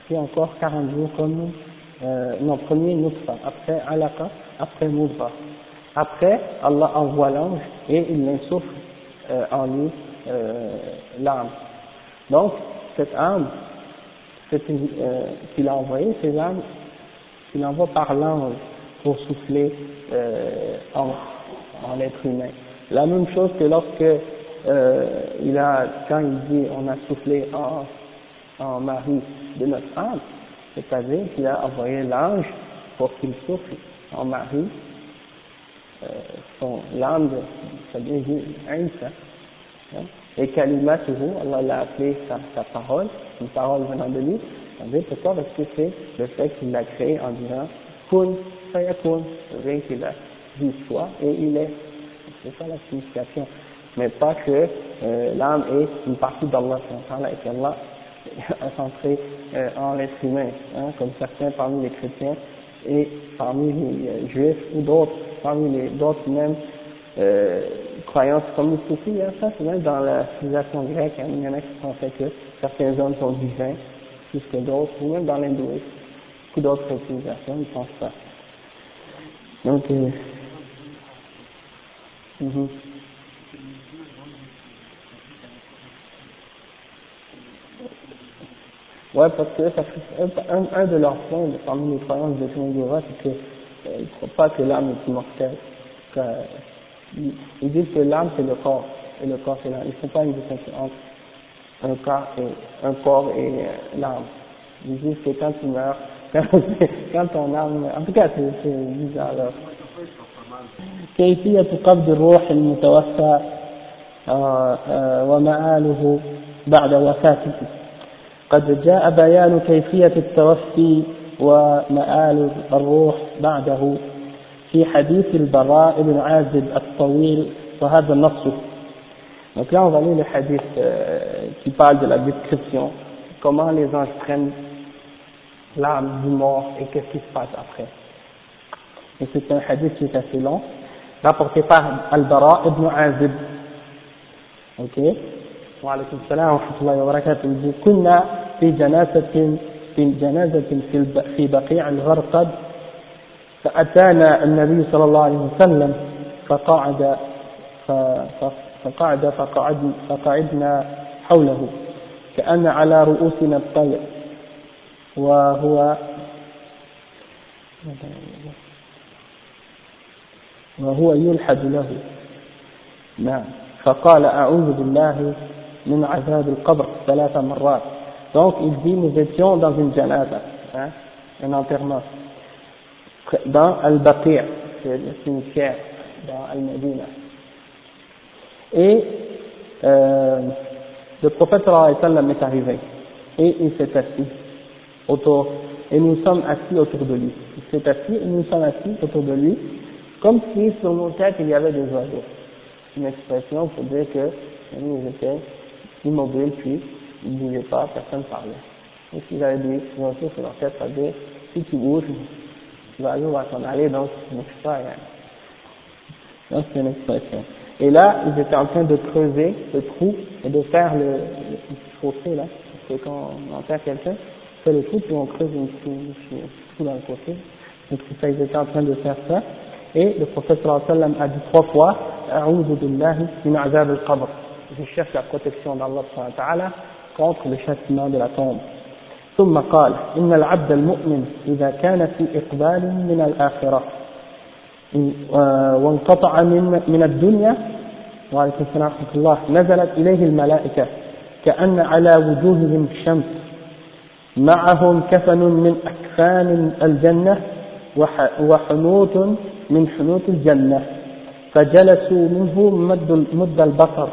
Puis encore 40 jours comme, euh, non, premier nutfa, après alaqa, après moudra. Après, Allah envoie l'ange et il l'insuffle euh, en lui euh, l'âme. Donc, cette âme euh, qu'il a envoyée, c'est l'âme qu'il envoie par l'ange pour souffler euh, en, en l'être humain. La même chose que lorsque euh, il a, quand il dit on a soufflé en, Marie de notre âme, c'est-à-dire qu'il a envoyé l'ange pour qu'il souffle en Marie euh, son l'âme c'est-à-dire Isa, hein, et Kalima toujours, Allah l'a appelé sa, parole, une parole venant de lui, c'est-à-dire pourquoi Parce que c'est le fait qu'il l'a créé en disant Kun, Fayakun, c'est-à-dire qu'il a dit soi et il est. C'est ça la signification. Mais pas que euh, l'âme est une partie d'Allah et qu'Allah est centré euh, en l'être humain, hein, comme certains parmi les chrétiens et parmi les euh, juifs ou d'autres, parmi les d'autres même euh, croyances comme les soufis, hein, ça c'est même dans la civilisation grecque, hein, il y en a qui pensaient que certains hommes sont divins plus que d'autres, ou même dans l'hindouisme, beaucoup d'autres civilisations, ils pensent pas. Donc, euh, mm Ouais, parce que ça un, un, de leurs points parmi les croyances de Tungura, c'est euh, ne croient pas que l'âme est immortelle. Euh, ils, disent que l'âme c'est le corps, et le corps c'est l'âme. Ils ne font pas une distinction entre un corps et, un corps et euh, l'âme. Ils disent que quand tu meurs, quand ton âme, en tout cas c'est bizarre. كيفية قبض الروح المتوفى ومآله بعد وفاته قد جاء بيان كيفية التوفي ومآل الروح بعده في حديث البراء بن عازب الطويل وهذا النص Donc là, on va lire le hadith euh, qui parle de la description, comment les anges prennent l'âme du mort et qu'est-ce qui se passe après. Et c'est un hadith qui est assez long, rapporté par Al-Bara ibn Azib. Ok وعليكم السلام ورحمة الله وبركاته كنا في جنازة في جنازة في في بقيع الغرقد فأتانا النبي صلى الله عليه وسلم فقعد فقعد فقعد فقعدنا حوله كأن على رؤوسنا الطير. وهو وهو يلحد له. نعم. فقال أعوذ بالله من عذاب القبر ثلاث مرات. Donc il dit nous étions dans une janaza hein, un enterrement. Dans Al-Baqi' c'est le cimetière dans Al-Medina et euh, le prophète sallallahu est arrivé. Et il s'est assis autour et nous sommes assis autour de lui. Il s'est assis et nous sommes assis autour de lui comme si sur nos têtes il y avait des oiseaux. Une expression pour dire que nous étaient immobiles puis ils ne bougeaient pas, personne ne parlait. Et s'ils avaient des oiseaux sur leur tête, ça veut dire si tu bouges, l'oiseau va s'en aller donc tu ne bouges pas. Hein. Donc c'est une expression. Et là, ils étaient en train de creuser le trou et de faire le, le fossé là, parce que quand on enterre quelqu'un, on fait le trou puis on creuse un petit trou dans le fossé. Donc c'est ça, ils étaient en train de faire ça. Et le prophète sallallahu alayhi wa sallam a dit trois fois, A'udhu billahi min azab al-qabr. Je cherche la protection d'Allah contre le châtiment de la tombe. ثم قال إن العبد المؤمن إذا كان في إقبال من الآخرة وانقطع من, من الدنيا وعليكم السلام ورحمة الله نزلت إليه الملائكة كأن على وجوههم الشمس معهم كفن من أكفان الجنة وحنوت من حنوت الجنة فجلسوا منه مد البصر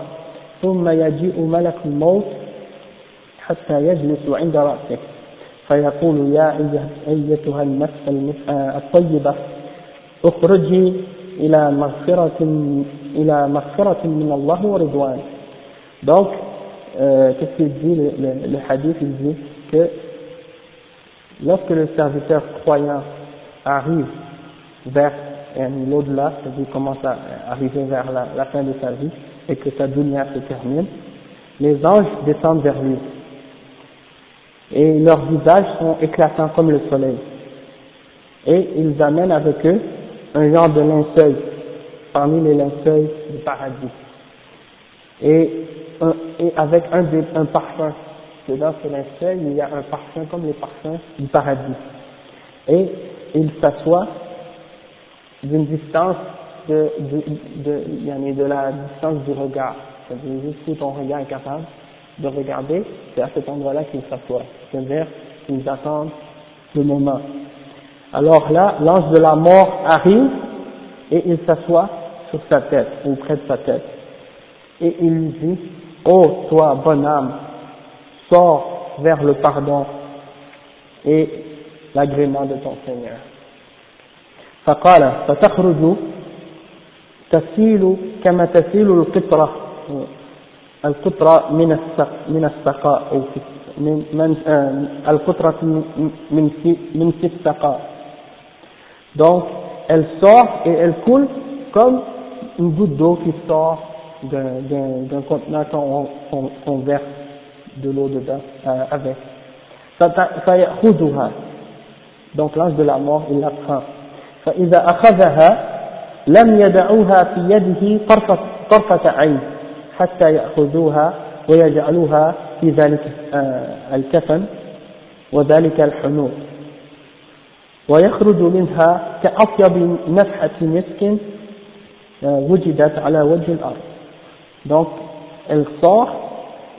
ثم يجيء ملك الموت حتى يجلس عند رأسه فيقول يا أيتها النفس الطيبة اخرجي إلى مغفرة إلى مغفرة من الله ورضوان donc euh, qu'est-ce qu'il dit le, le, le hadith il dit que lorsque le serviteur croyant arrive vers l'au-delà, c'est-à-dire commence à arriver vers la, la, fin de sa vie et que sa dunya se termine, les anges descendent vers lui. Et leurs visages sont éclatants comme le soleil. Et ils amènent avec eux un genre de linceul parmi les linceuls du paradis. Et, un, et avec un, un parfum. Dedans ce linceul, il y a un parfum comme les parfums du paradis. Et il s'assoit d'une distance de, de, de, de, la distance du regard. C'est-à-dire jusqu'où ton regard est capable de regarder, c'est à cet endroit-là qu'il s'assoit. C'est-à-dire qu'ils attendent le moment. Alors là, l'ange de la mort arrive et il s'assoit sur sa tête, ou près de sa tête. Et il lui dit, oh toi, bonne âme, sors vers le pardon et l'agrément de ton Seigneur. فقال فتخرج تسيل كما تسيل القطرة القطرة من من السقاء أو من من القطرة من من في السقاء donc elle sort et elle coule comme une goutte d'eau qui sort d'un contenant qu'on qu verse de l'eau dedans euh, avec فيأخذها donc l'ange de la mort il la prend فإذا أخذها لم يدعوها في يده طرفة, طرفة عين حتى يأخذوها ويجعلوها في ذلك الكفن وذلك الحنوط ويخرج منها كأطيب نفحة مسك وجدت على وجه الأرض donc elle sort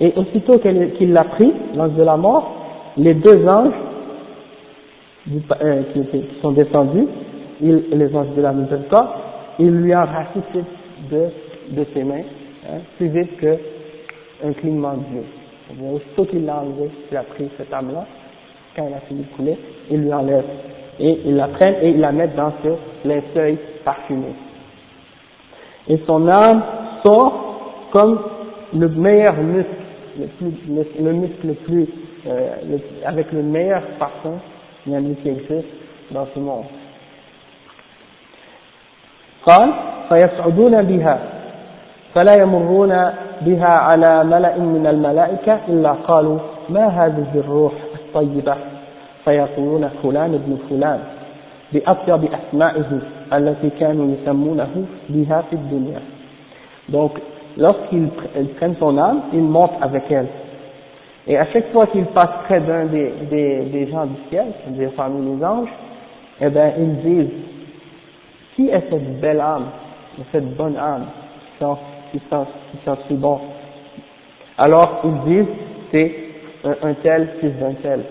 et aussitôt qu'il qu l'a pris l'ange de la mort les deux anges euh, qui, qui sont descendus il, les anges de la miséricorde, il lui a racheté de, de ses mains, hein, plus vite qu'un clignement d'yeux. Aussitôt qu'il l'a enlevé, il a pris cette âme-là, quand il a fini de couler, il lui enlève. Et il la prenne et il la met dans ce linceul parfumé. Et son âme sort comme le meilleur muscle, le, plus, le, le muscle le plus, euh, le, avec le meilleur parfum qui existe dans ce monde. فلا يمرون donc lorsqu'ils prennent son âme ils montent avec elle. Et à chaque fois qu'ils passent près d'un des, des, des gens du ciel c'est-à-dire parmi les anges eh ben, ils disent qui est cette belle âme cette bonne âme? 606 bons. Alors ils disent c'est un, tel fils d'un tel.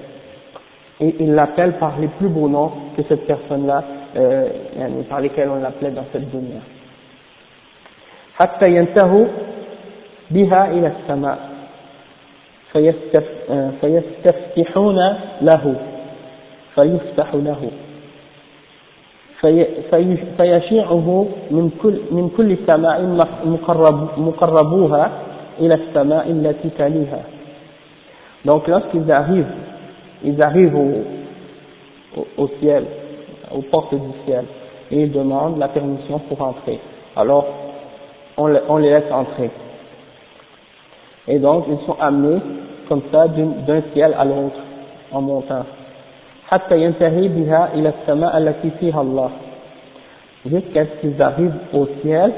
Et ils l'appellent par les plus beaux noms que cette personne-là, euh, par lesquels on l'appelait dans cette dunya. حتى ينتهوا بها إلى السماء فيستفتحون له فيفتح له فيشيعه من كل من كل سماء مقرب مقربوها إلى السماء التي تليها. Donc lorsqu'ils arrivent ils arrivent au, au, ciel, aux portes du ciel, et ils demandent la permission pour entrer. Alors, on, on les laisse entrer. Et donc, ils sont amenés comme ça d'un ciel à l'autre, en montant. Jusqu'à ce qu'ils arrivent au ciel,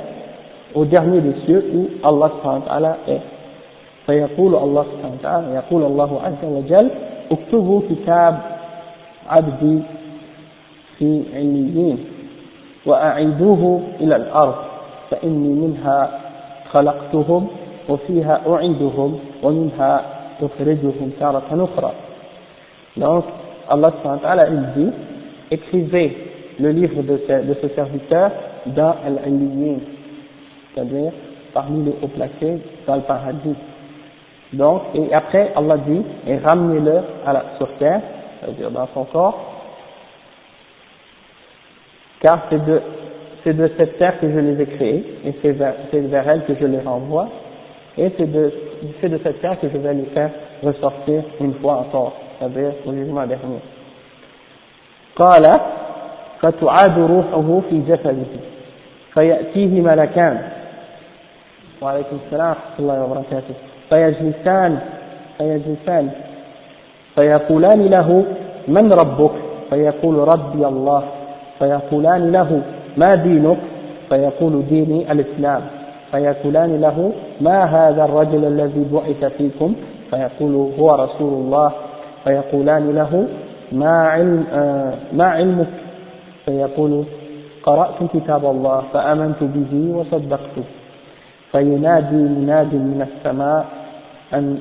au dernier des cieux où Allah est. فيقول الله سبحانه وتعالى يقول الله عز وجل اكتبوا كتاب عبدي في عليين وأعيدوه إلى الأرض فإني منها خلقتهم وفيها أعيدهم ومنها أخرجهم تارة أخرى Donc, Allah il dit, écrivez le livre de ce, de ce serviteur dans Al-Aliyin, c'est-à-dire parmi les hauts placés dans le paradis. Donc, et après, Allah dit, et ramenez-le sur terre, c'est-à-dire dans son corps, car c'est de, cette terre que je les ai créés, et c'est vers, elle que je les renvoie, et c'est de cette terre que je vais les faire ressortir une fois encore, au jugement dernier. قال فتعاد روحه في جسده فيأتيه ملكان. وعليكم السلام ورحمة الله وبركاته. فيجلسان فيجلسان فيقولان له من ربك؟ فيقول ربي الله. فيقولان له ما دينك؟ فيقول ديني الإسلام. فيقولان له ما هذا الرجل الذي بعث فيكم؟ فيقول هو رسول الله. فيقولان له ما علم آه ما علمك؟ فيقول قرأت كتاب الله فآمنت به وصدقته. فينادي مناد من السماء أن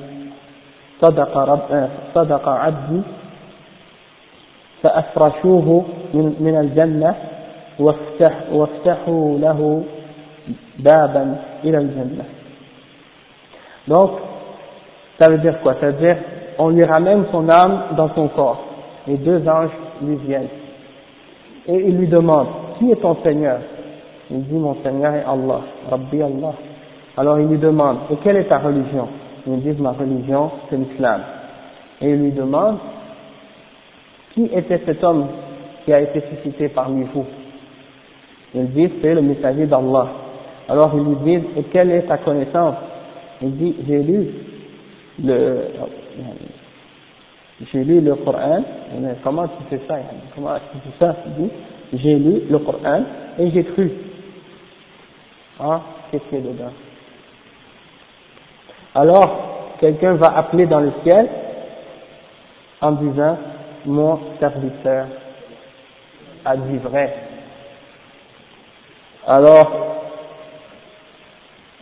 صدق, رب صدق عبدي فأفرشوه من, من الجنة وافتح وافتحوا له بابا إلى الجنة. Donc, ça veut dire quoi? Ça veut dire, on lui ramène son âme dans son corps, et deux anges lui viennent. Et il lui demande, qui est ton Seigneur? Il dit, mon Seigneur est Allah, Rabbi Allah. Alors il lui demande, et quelle est ta religion? Il dit, ma religion, c'est l'islam. Et il lui demande, qui était cet homme qui a été suscité parmi vous? Il dit, c'est le messager d'Allah. Alors il lui dit, et quelle est ta connaissance? Il dit, j'ai lu le, j'ai lu le Coran. Comment tu fais ça Comment tu fais ça? J'ai lu le Coran et j'ai cru. Ah, qu'est-ce qu'il y a dedans? Alors quelqu'un va appeler dans le ciel en disant mon serviteur a dit vrai. Alors,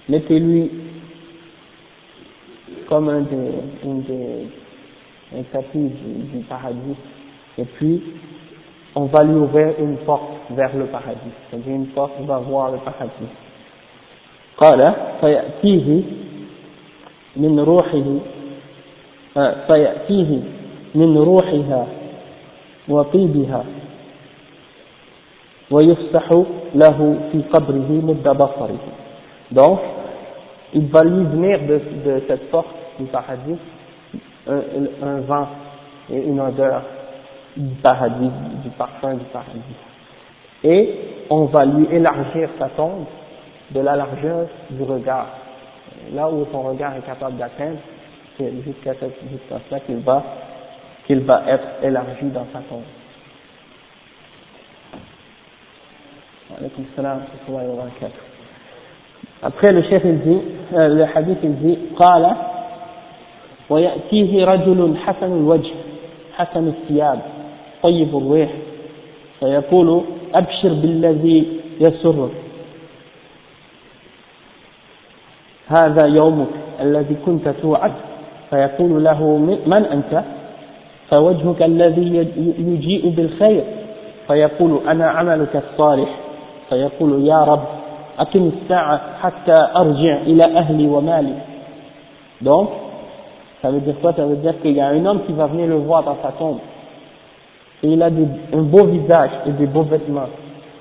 mettez-lui comme un des, une des un tapis du, du, paradis, et puis on va lui ouvrir une porte vers le paradis, c'est-à-dire une porte va voir le paradis. قال فيأتيه من روحه فيأتيه من روحها وطيبها ويفسح له في قبره مد بصره donc il va lui venir de, de cette porte du paradis un, un vent et une odeur du paradis, du parfum du paradis. Et on va lui élargir sa tombe de la largeur du regard. Là où son regard est capable d'atteindre, c'est jusqu'à cette distance-là qu'il va, qu'il va être élargi dans sa tombe. Après le chef il dit, euh, le hadith il dit, قال ويأتيه رجل حسن الوجه حسن الثياب طيب الريح فيقول أبشر بالذي يسرك. هذا يومك الذي كنت توعد. فيقول له من أنت؟ فوجهك الذي يجيء بالخير. فيقول أنا عملك الصالح. فيقول يا رب أقم الساعة حتى أرجع إلى أهلي ومالي. Donc ça veut dire quoi? Ça veut dire qu'il y a un homme qui va venir le voir dans sa tombe et il a un beau visage et des beaux vêtements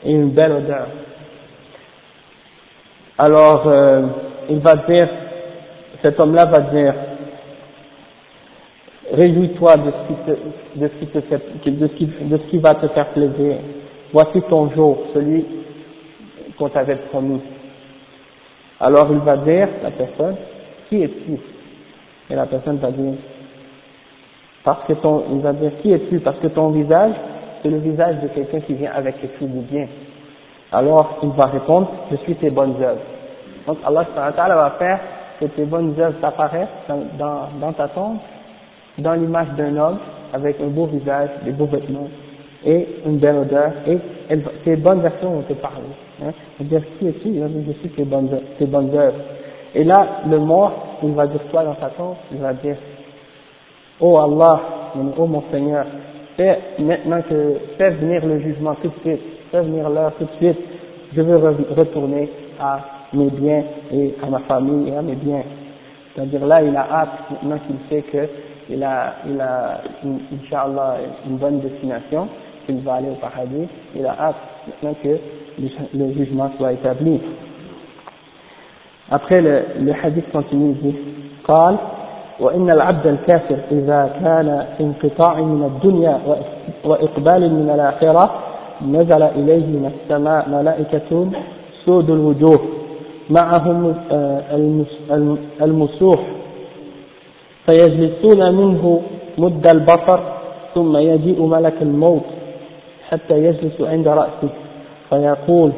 et une belle odeur. Alors, euh, il va dire, cet homme-là va dire, réjouis-toi de ce qui va te faire plaisir. Voici ton jour, celui qu'on t'avait promis. Alors il va dire, la personne, qui es-tu? Et la personne va dire, parce que ton, il va dire qui es-tu? Parce que ton visage, c'est le visage de quelqu'un qui vient avec quelque chose de bien. Alors, il va répondre, je suis tes bonnes œuvres. Donc, Allah va faire que tes bonnes œuvres apparaissent dans, dans, dans ta tombe, dans l'image d'un homme, avec un beau visage, des beaux vêtements, et une belle odeur, et tes bonnes actions vont te parler. Hein. Dire, qui es-tu? Je suis tes bonnes, tes bonnes œuvres. Et là, le mort, il va dire quoi dans ta tombe? Il va dire, Oh Allah, oh mon Seigneur, fais maintenant que, fais venir le jugement tout de suite, fais venir l'heure tout de suite, je veux retourner à mes biens et à ma famille et à mes biens. C'est-à-dire là, il a hâte, maintenant qu'il sait qu'il a, il a, Inch'Allah, une bonne destination, qu'il va aller au paradis, il a hâte maintenant que le, jugement soit établi. Après, le, le hadith continue, il dit, وإن العبد الكافر إذا كان في انقطاع من الدنيا وإقبال من الآخرة نزل إليه من السماء ملائكة سود الوجوه معهم المسوح فيجلسون منه مد البصر ثم يجيء ملك الموت حتى يجلس عند رأسه فيقول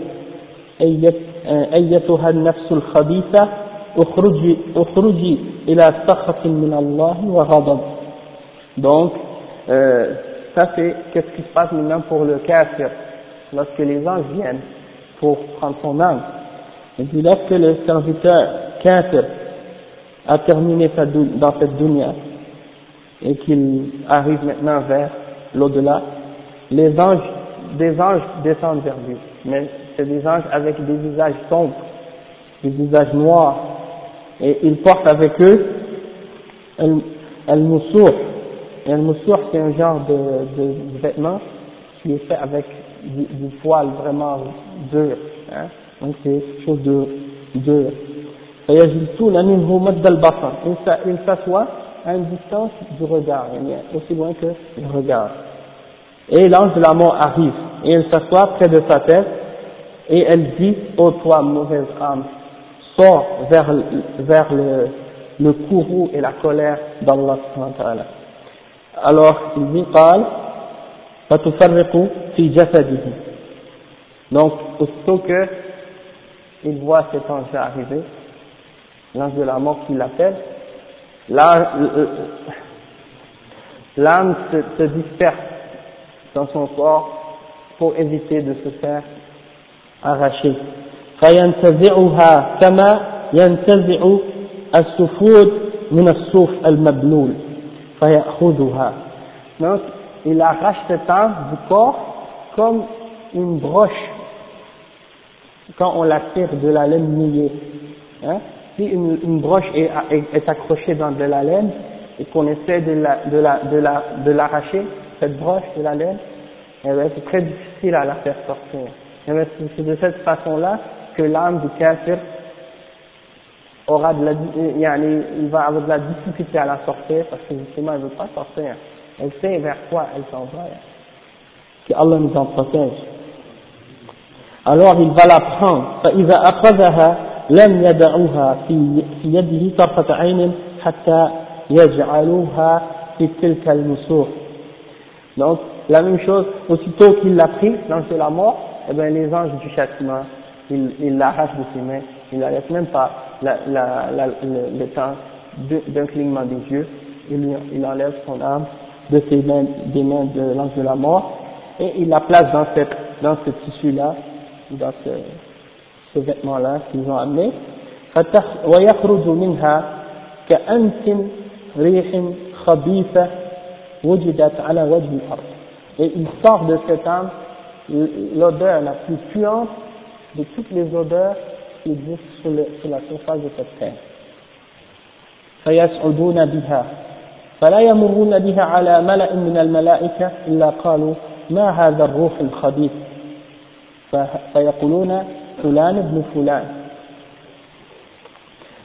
آه، أيتها النفس الخبيثة اخرجي اخرجي إلى سخط من الله وغضب donc euh, ça c'est qu'est-ce qui se passe maintenant pour le kafir lorsque les anges viennent pour prendre son âme et puis lorsque le serviteur kafir a terminé sa dans cette dunya et qu'il arrive maintenant vers l'au-delà les anges des anges descendent vers lui mais des anges avec des visages sombres des visages noirs et ils portent avec eux al-moussour. Al-moussour, c'est un genre de, de, vêtement qui est fait avec du, du poil vraiment dur. Hein. Donc c'est quelque chose de dur. Ils s'assoient à une distance du regard, aussi loin que le regard. Et l'ange de la mort arrive, et elle s'assoit près de sa tête, et elle dit, ô oh, toi mauvaise âme, sort vers, vers le, le courroux et la colère d'Allah alors il dit قال فتفرق في جسده donc aussitôt que il voit cet ange arriver l'ange de la mort qui l'appelle l'âme se, se disperse dans son corps pour éviter de se faire arracher فينتزعها كما ينتزع السفود من الصوف المبلول فيأخذها donc il arrache cette âme du corps comme une broche quand on la tire de la laine mouillée hein? si une, une broche est, est, est, accrochée dans de la laine et qu'on essaie de la de la de la de l'arracher cette broche de la laine eh c'est très difficile à la faire sortir eh c'est de cette façon là que l'âme du kafir aura de la, il va avoir de la difficulté à la sortir parce que justement elle ne veut pas sortir. Elle sait vers quoi elle s'en va. Que Allah nous en protège. Alors il va la prendre. فإذا أخذها لم يدعوها في في يده طرفة عين حتى يجعلوها في تلك النسور. Donc la même chose, aussitôt qu'il l'a pris, l'ange de la mort, eh bien les anges du châtiment, ils il l'arrachent de ses mains, ils ne la laissent même pas la, la, la, le, le temps d'un clignement des yeux, il, il enlève son âme de ses mains, des mains de l'ange de la mort, et il la place dans cette, dans ce tissu-là, dans ce, ce vêtement-là qu'ils ont amené, ويخرج منها كأنس ريح خبيثة وجدت على وجه الأرض et il sort de cette âme l'odeur la plus puante de toutes les odeurs qui existent sur, le, sur la surface de cette terre. فيسعدون بها فلا يمرون بها على ملأ من الملائكة إلا قالوا ما هذا الروح الخبيث فيقولون فلان ابن فلان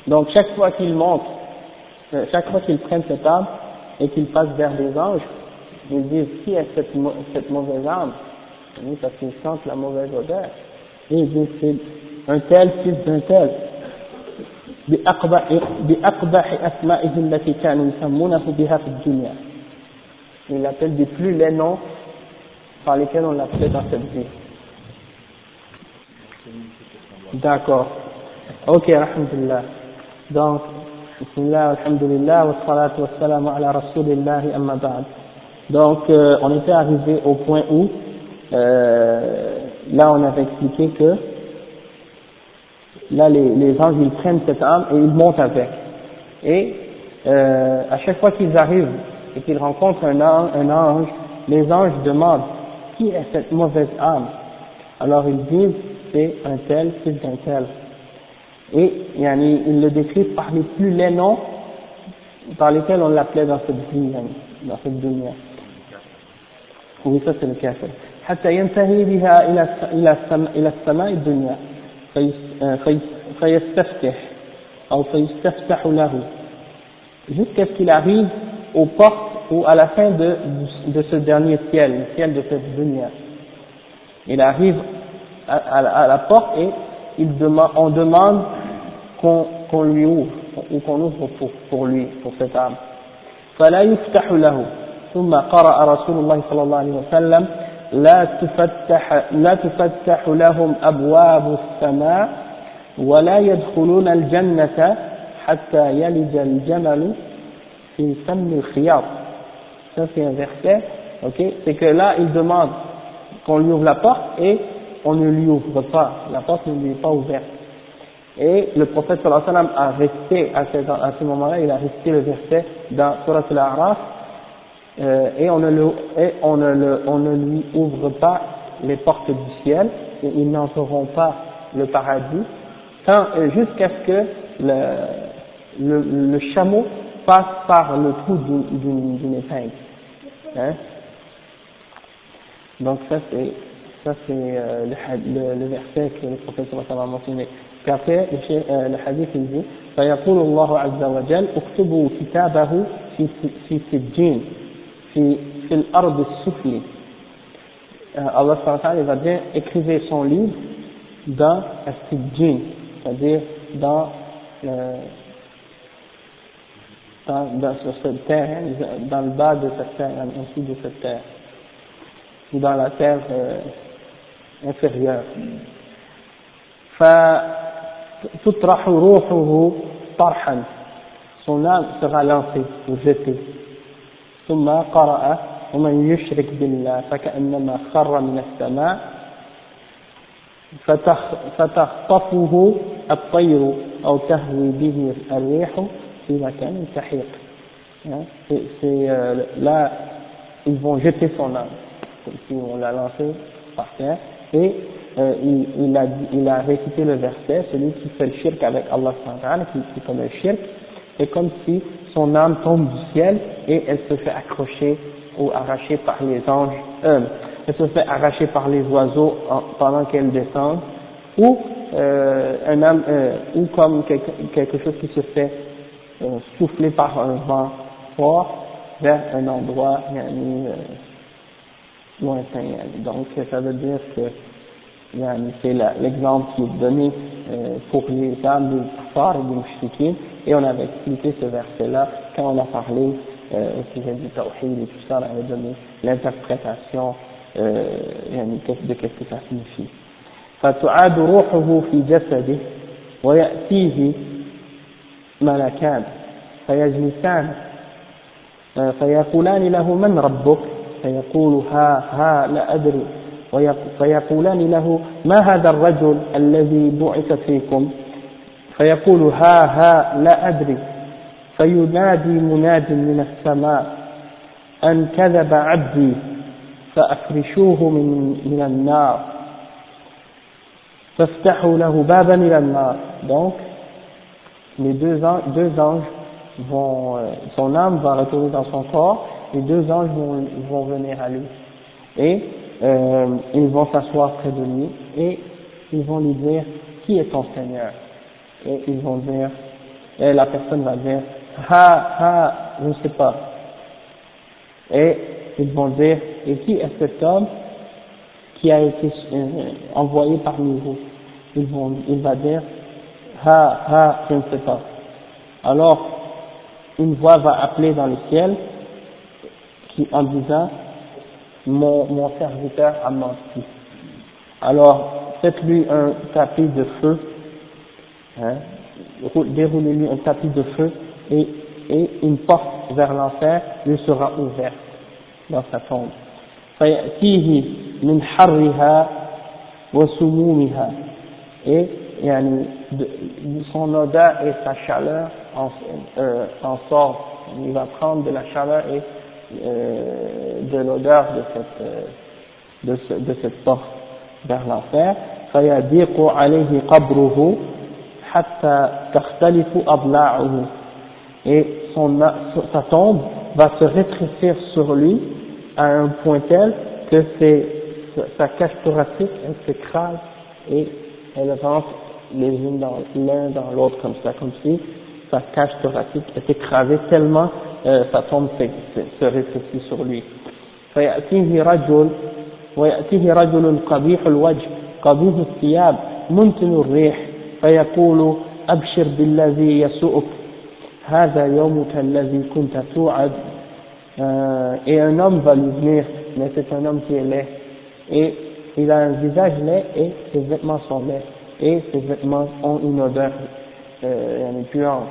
donc chaque fois qu'ils montent chaque fois qu'ils prennent cette âme et qu'ils passent vers des anges ils disent qui est cette, cette mauvaise âme oui, parce qu'ils sentent la mauvaise odeur et ils disent c'est un tel fils d'un tel بأقبح أسمائه التي كانوا يسمونه بها في الدنيا il appelle des plus les noms par lesquels on l'appelait dans cette vie d'accord ok alhamdulillah donc bismillah alhamdulillah wa salatu wa salam ala rasulillah amma ba'd donc euh, on était arrivé au point où euh, là on avait expliqué que là les, anges ils prennent cette âme et ils montent avec. Et euh, à chaque fois qu'ils arrivent et qu'ils rencontrent un ange, un ange, les anges demandent qui est cette mauvaise âme? Alors ils disent c'est un tel, c'est un tel. Et yani, ils le décrivent par les plus les noms par lesquels on l'appelait dans cette vie, dans cette. Oui, ça c'est le cas. حتى ينتهي بها إلى إلى إلى السماء الدنيا فيستفتح أو فيستفتح له jusqu'à ce qu'il arrive aux portes ou à la fin de, de ce dernier ciel, le ciel de cette dunya. Il arrive à, à, à la porte et il demande, on demande qu'on qu lui ouvre ou qu'on ouvre pour, pour lui, pour cette âme. فلا يفتح له ثم قرأ رسول الله صلى الله عليه وسلم لا تفتح لا تفتح لهم أبواب السماء ولا يدخلون الجنة حتى يلج الجمل في سم الخياط. Ça c'est un verset, ok C'est que là il demande qu'on lui ouvre la porte et on ne lui ouvre pas, la porte ne lui est pas ouverte. Et le prophète sallallahu alayhi wa sallam a resté à ce, à ce moment-là, il a resté le verset dans Surah Al-A'raf euh, et, on ne, le, et on, ne le, on ne lui ouvre pas les portes du ciel et ils n'entreront pas le paradis tant euh, jusqu'à ce que le, le, le, chameau passe par le trou d'une épingle. Hein? Donc ça c'est ça c'est euh, le, le, verset que le prophète a mentionné. Puis après le, euh, le hadith il dit فيقول الله عز وجل اكتبوا كتابه في في سجين في في الأرض السفلي Allah il va dire écrivez son livre dans As-Sijjin, c'est-à-dire dans, euh, dans, dans, sur cette terre, dans le bas de cette terre, en dessous de cette terre, ou dans la terre euh, inférieure. فتطرح روحه طرحا son âme sera lancée ou jetée ثم قرأ ومن يشرك بالله فكأنما خر من السماء فتخطفه الطير أو تهوي به الريح في مكان سحيق c'est là ils vont jeter son âme comme si on l'a lancé par terre et euh, il, il, a, il a récité le verset celui qui fait le shirk avec Allah qui, qui fait le shirk c'est comme si son âme tombe du ciel et elle se fait accrocher ou arracher par les anges, euh, elle se fait arracher par les oiseaux pendant qu'elle descend, ou euh, un âme, euh, ou comme quelque, chose qui se fait euh, souffler par un vent fort vers un endroit yani, euh, lointain. Donc ça veut dire que yani, c'est l'exemple qui est donné euh, pour les âmes des kuffars et des mouchriquins et on avait expliqué ce verset-là quand on a parlé euh, au sujet du tawhid et tout ça, on avait donné l'interprétation euh, yani, de qu'est-ce que ça signifie. فتعاد روحه في جسده ويأتيه ملكان فيجلسان آه، فيقولان له من ربك فيقول ها ها لا أدري ويق- فيقولان له ما هذا الرجل الذي بعث فيكم فيقول ها ها لا أدري فينادي مناد من السماء أن كذب عبدي فأفرشوه من, من النار فافتحوا له بابا إلى النار donc les deux anges, deux anges vont, euh, son âme va retourner dans son corps, les deux anges vont, vont venir à lui. Et euh, ils vont s'asseoir près de lui et ils vont lui dire qui est ton Seigneur Et ils vont dire, et la personne va dire, ha, ha, je ne sais pas. Et ils vont dire, et qui est cet homme qui a été euh, envoyé parmi vous? Ils vont, Il va dire, ha, ha, je ne sais pas. Alors, une voix va appeler dans le ciel qui, en disant, mon, mon serviteur a menti. Alors, faites-lui un tapis de feu, hein, rou- déroulez-lui un tapis de feu et, et une porte vers l'enfer lui sera ouverte dans sa tombe. فيأتيه من حرها وسمومها et yani, de, son odeur et sa chaleur en, euh, en sortent. Il va prendre de la chaleur et euh, de l'odeur de cette, euh, de, ce, de cette porte vers l'enfer. فيضيق عليه قبره حتى تختلف أضلاعه et son, sa tombe va se rétrécir sur lui à un point tel que ses, sa cage thoracique elle s'écrase et elle rentre les unes dans l'un dans l'autre comme ça, comme si sa cage thoracique est écrasée tellement euh, sa tombe se, se, se rétrécit sur lui. فيأتيه رجل ويأتيه رجل قبيح الوجه قبيح الثياب منتن الريح فيقول أبشر بالذي يسوءك هذا يومك الذي كنت توعد euh, et un homme va lui venir, mais c'est un homme qui est laid, et il a un visage laid et ses vêtements sont laids, et ses vêtements ont une odeur euh, une puante.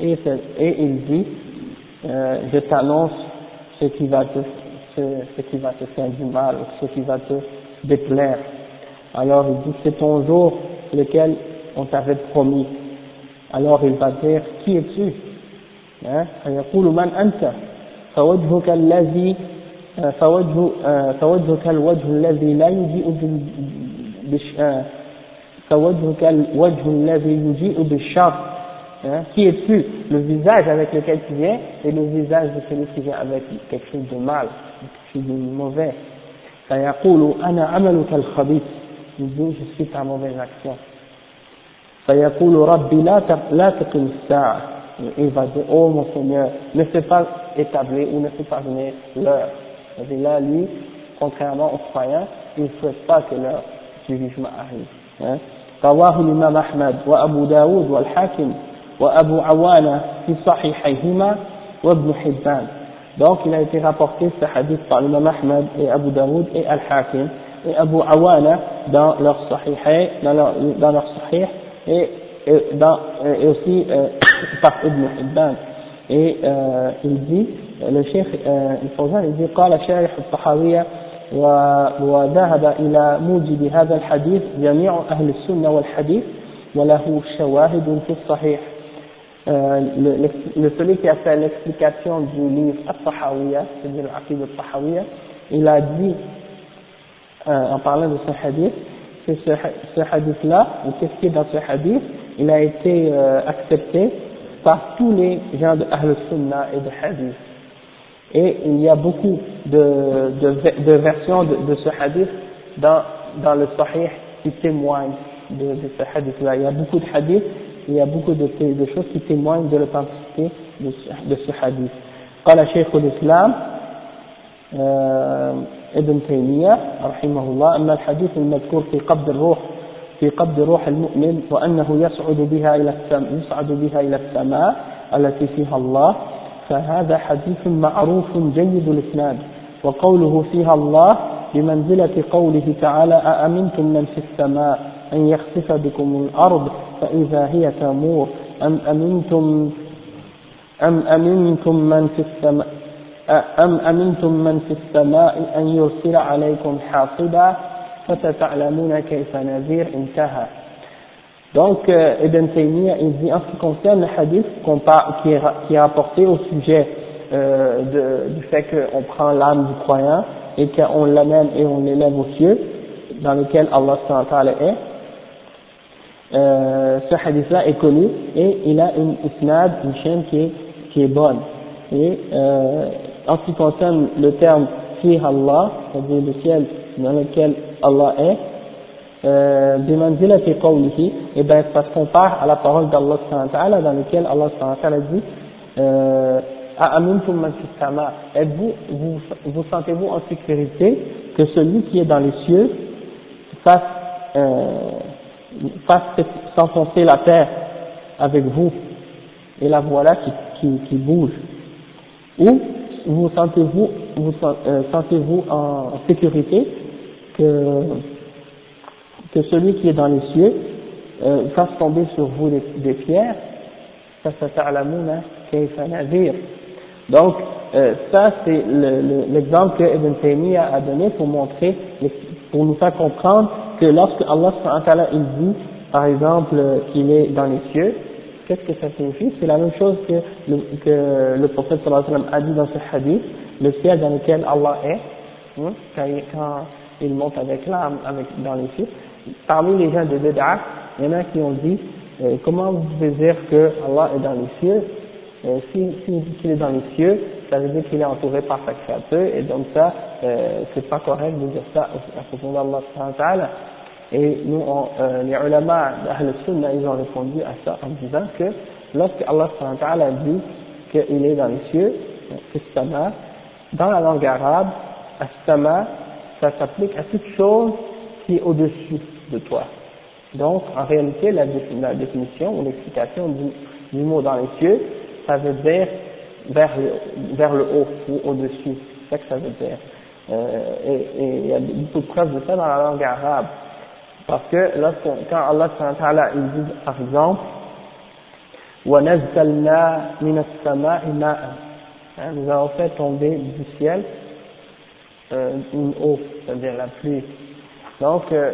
Et, et il dit, euh, je t'annonce ce qui va te ce, ce qui va te faire du mal, ce qui va te déplaire. Alors il dit, c'est ton jour lequel on t'avait promis. Alors il va dire, qui es-tu فيقول من أنت فوجهك الذي فوجه فوجهك الوجه الذي لا يجيء بش فوجهك الوجه الذي يجيء بالشر qui es-tu le visage avec lequel tu viens et le visage de celui qui vient avec quelque chose de mal quelque chose de mauvais فيقول أنا عملك الخبيث il dit je suis ta mauvaise action فيقول ربي لا لا تقم الساعة il va dire, oh mon Seigneur, ne fais pas établir ou ne fais pas venir l'heure. Et là, lui, contrairement aux croyants, il ne souhaite pas que l'heure du jugement arrive. Hein. رواه الإمام أحمد وأبو داود والحاكم وأبو عوانة في صحيحيهما وابن حبان Donc, il a été rapporté ce hadith par l'imam Ahmad et Abu Daoud et Al-Hakim Et Abu Awana dans leur sahih, dans leur, dans leur sahih et et, dans, et aussi euh, par Ibn Hibban. Et euh, il dit, le chef euh, الفوزان il dit قال شارح الطحاوية وذهب إلى موجب هذا الحديث جميع أهل السنة والحديث وله شواهد في الصحيح euh, le, le, celui qui a fait l'explication du livre Al-Tahawiyya, c'est-à-dire l'Aqid Al-Tahawiyya, il a dit, euh, en parlant de ce hadith, que ce, ce hadith-là, ou qu'est-ce qui est dans ce hadith, il a été euh, accepté par tous les gens de Ahl Sunnah et de Hadith. Et il y a beaucoup de, de, de versions de, de, ce hadith dans, dans le Sahih qui témoignent de, de ce hadith-là. Il y a beaucoup de hadiths, il y a beaucoup de, de choses qui témoignent de l'authenticité de, de, ce hadith. قال شيخ الإسلام ابن تيمية رحمه الله أما الحديث المذكور في قبض الروح في قبض روح المؤمن وأنه يصعد بها إلى السماء يصعد بها إلى السماء التي فيها الله فهذا حديث معروف جيد الإسناد وقوله فيها الله بمنزلة قوله تعالى أأمنتم من في السماء أن يخسف بكم الأرض فإذا هي تمور؟ أم أمنتم أم أمنتم من في السماء أم أمنتم من في السماء أن يرسل عليكم حاصبا فستعلمون كيف نذير انتهى Donc, euh, Ibn Taymiyyah, il dit, en ce qui concerne le hadith qui, est, qui est rapporté au sujet euh, de, du fait qu'on prend l'âme du croyant et qu'on l'amène et on l'élève aux cieux, dans lequel Allah est, euh, ce hadith-là est connu et il a une isnad, une chaîne qui est, qui est bonne. Et euh, en ce qui concerne le terme fi Allah, c'est-à-dire le ciel dans lequel Allah est, euh, bimanzilati qawlihi, et ben ça se compare à la parole d'Allah dans lequel Allah dit euh, Êtes-vous, vous, vous sentez-vous en sécurité que celui qui est dans les cieux fasse, euh, fasse s'enfoncer la terre avec vous? Et la voilà qui, qui, qui bouge. Ou vous sentez-vous vous, euh, sentez-vous en sécurité que, que celui qui est dans les cieux euh, fasse tomber sur vous des, des pierres? Ça donc, euh, ça c'est l'exemple le, que Ibn Taymiyyah a donné pour montrer, pour nous faire comprendre que lorsque Allah il dit, par exemple, qu'il est dans les cieux, qu'est-ce que ça signifie? C'est la même chose que le, que le prophète a dit dans ce hadith, le ciel dans lequel Allah est, hein, quand, il, monte avec l'âme avec, dans les cieux. Parmi les gens de Bid'ah, il y en a qui ont dit, euh, comment vous pouvez dire que Allah est dans les cieux? Euh, si, si dit qu'il est dans les cieux, ça veut dire qu'il est entouré par sa créature, et donc ça, euh, c'est pas correct de dire ça à propos d'Allah Et nous, on, euh, les ulama d'Ahl Sunnah, ils ont répondu à ça en disant que lorsque Allah a dit qu'il est dans les cieux, Sama, dans la langue arabe, Astama, ça s'applique à toute chose qui est au-dessus de toi. Donc, en réalité, la, définition ou l'explication du, du mot dans les cieux, ça veut dire vers le, vers le haut ou au-dessus. C'est ça que ça veut dire. Euh, et, il y a beaucoup de preuves de ça dans la langue arabe. Parce que lorsque, quand Allah il dit par exemple hein, Nous avons fait tomber du ciel euh, une eau, c'est-à-dire la pluie. Donc euh,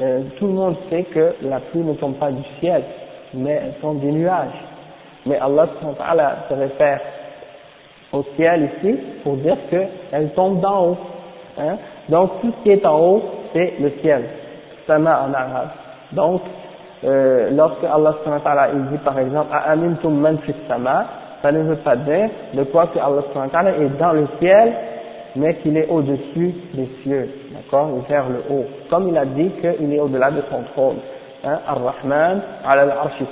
euh, tout le monde sait que la pluie ne tombe pas du ciel, mais elle tombe des nuages. Mais Allah se réfère au ciel ici pour dire qu'elle tombe d'en haut. Hein? Donc tout ce qui est en haut, c'est le ciel. Donc euh, lorsque Allah il dit par exemple Amintum man sama, ça ne veut pas dire de quoi que Allah est dans le ciel, mais qu'il est au-dessus des cieux, d'accord, vers le haut. Comme il a dit qu'il est au-delà de son trône. Hein? Ar-Rahman ala al-arsh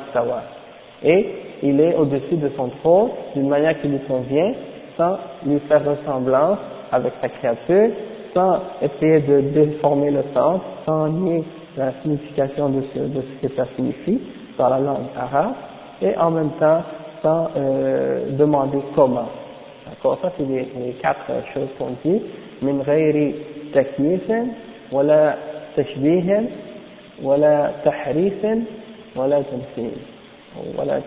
Et il est au-dessus de son trône d'une manière qui lui convient, sans lui faire ressemblance avec sa créature, sans essayer de déformer le sens, sans nier la signification de ce, de ce que ça signifie dans la langue arabe, et en même temps sans euh, demander comment. D'accord Ça, c'est les, les, quatre choses qu'on dit. من غير تكييف ولا تشبيه ولا تحريف ولا تمثيل ولا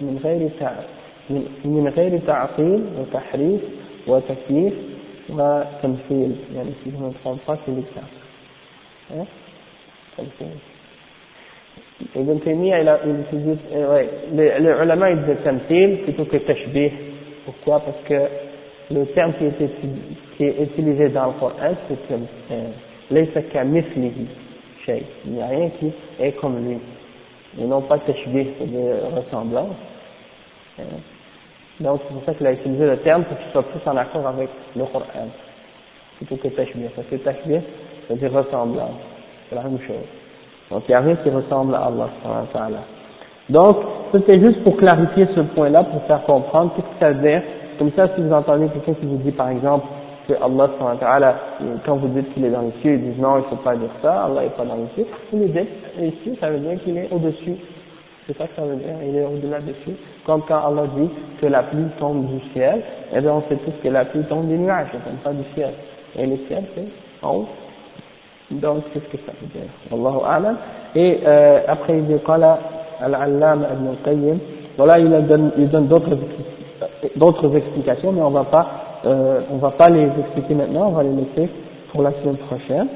من غير من غير تعطيل وتحريف وتكييف وتمثيل يعني si je ne me trompe pas c'est l'exemple Ibn Taymiyyah, il, a, il utilise, euh, ouais, les, les ulama ils disent tamthil plutôt que tashbih. Pourquoi Parce que le terme qui est, qui est utilisé dans le Coran, c'est euh, laysa ka mithlihi shay. Il n'y a rien qui est comme lui et non pas tashbih, de ressemblance. Euh, Donc c'est pour ça qu'il a utilisé le terme pour qu'il soit plus en accord avec le Coran, plutôt que tashbih. Parce que tashbih, c'est-à-dire ressemblance, c'est la même chose. Donc il n'y a rien qui ressemble à Allah. Donc c'était juste pour clarifier ce point-là, pour faire comprendre ce que ça veut dire Comme ça, si vous entendez quelqu'un qui vous dit par exemple que Allah, quand vous dites qu'il est dans les cieux, il dit non, il ne faut pas dire ça, Allah n'est pas dans les cieux, vous lui dites, ici, ça veut dire qu'il est au-dessus. C'est ça que ça veut dire, il est au-delà dessus. Comme quand Allah dit que la pluie tombe du ciel, eh bien on sait tous que la pluie tombe des nuages, elle tombe pas du ciel. Et le ciel, c'est en haut. Donc, qu'est-ce que ça veut dire Allahu A'lam. Et euh, après, il dit, qala al-allam ibn al-qayyim, voilà, il donne, il donne d'autres d'autres explications, mais on va euh, on va pas les expliquer maintenant, on va les laisser pour la semaine prochaine.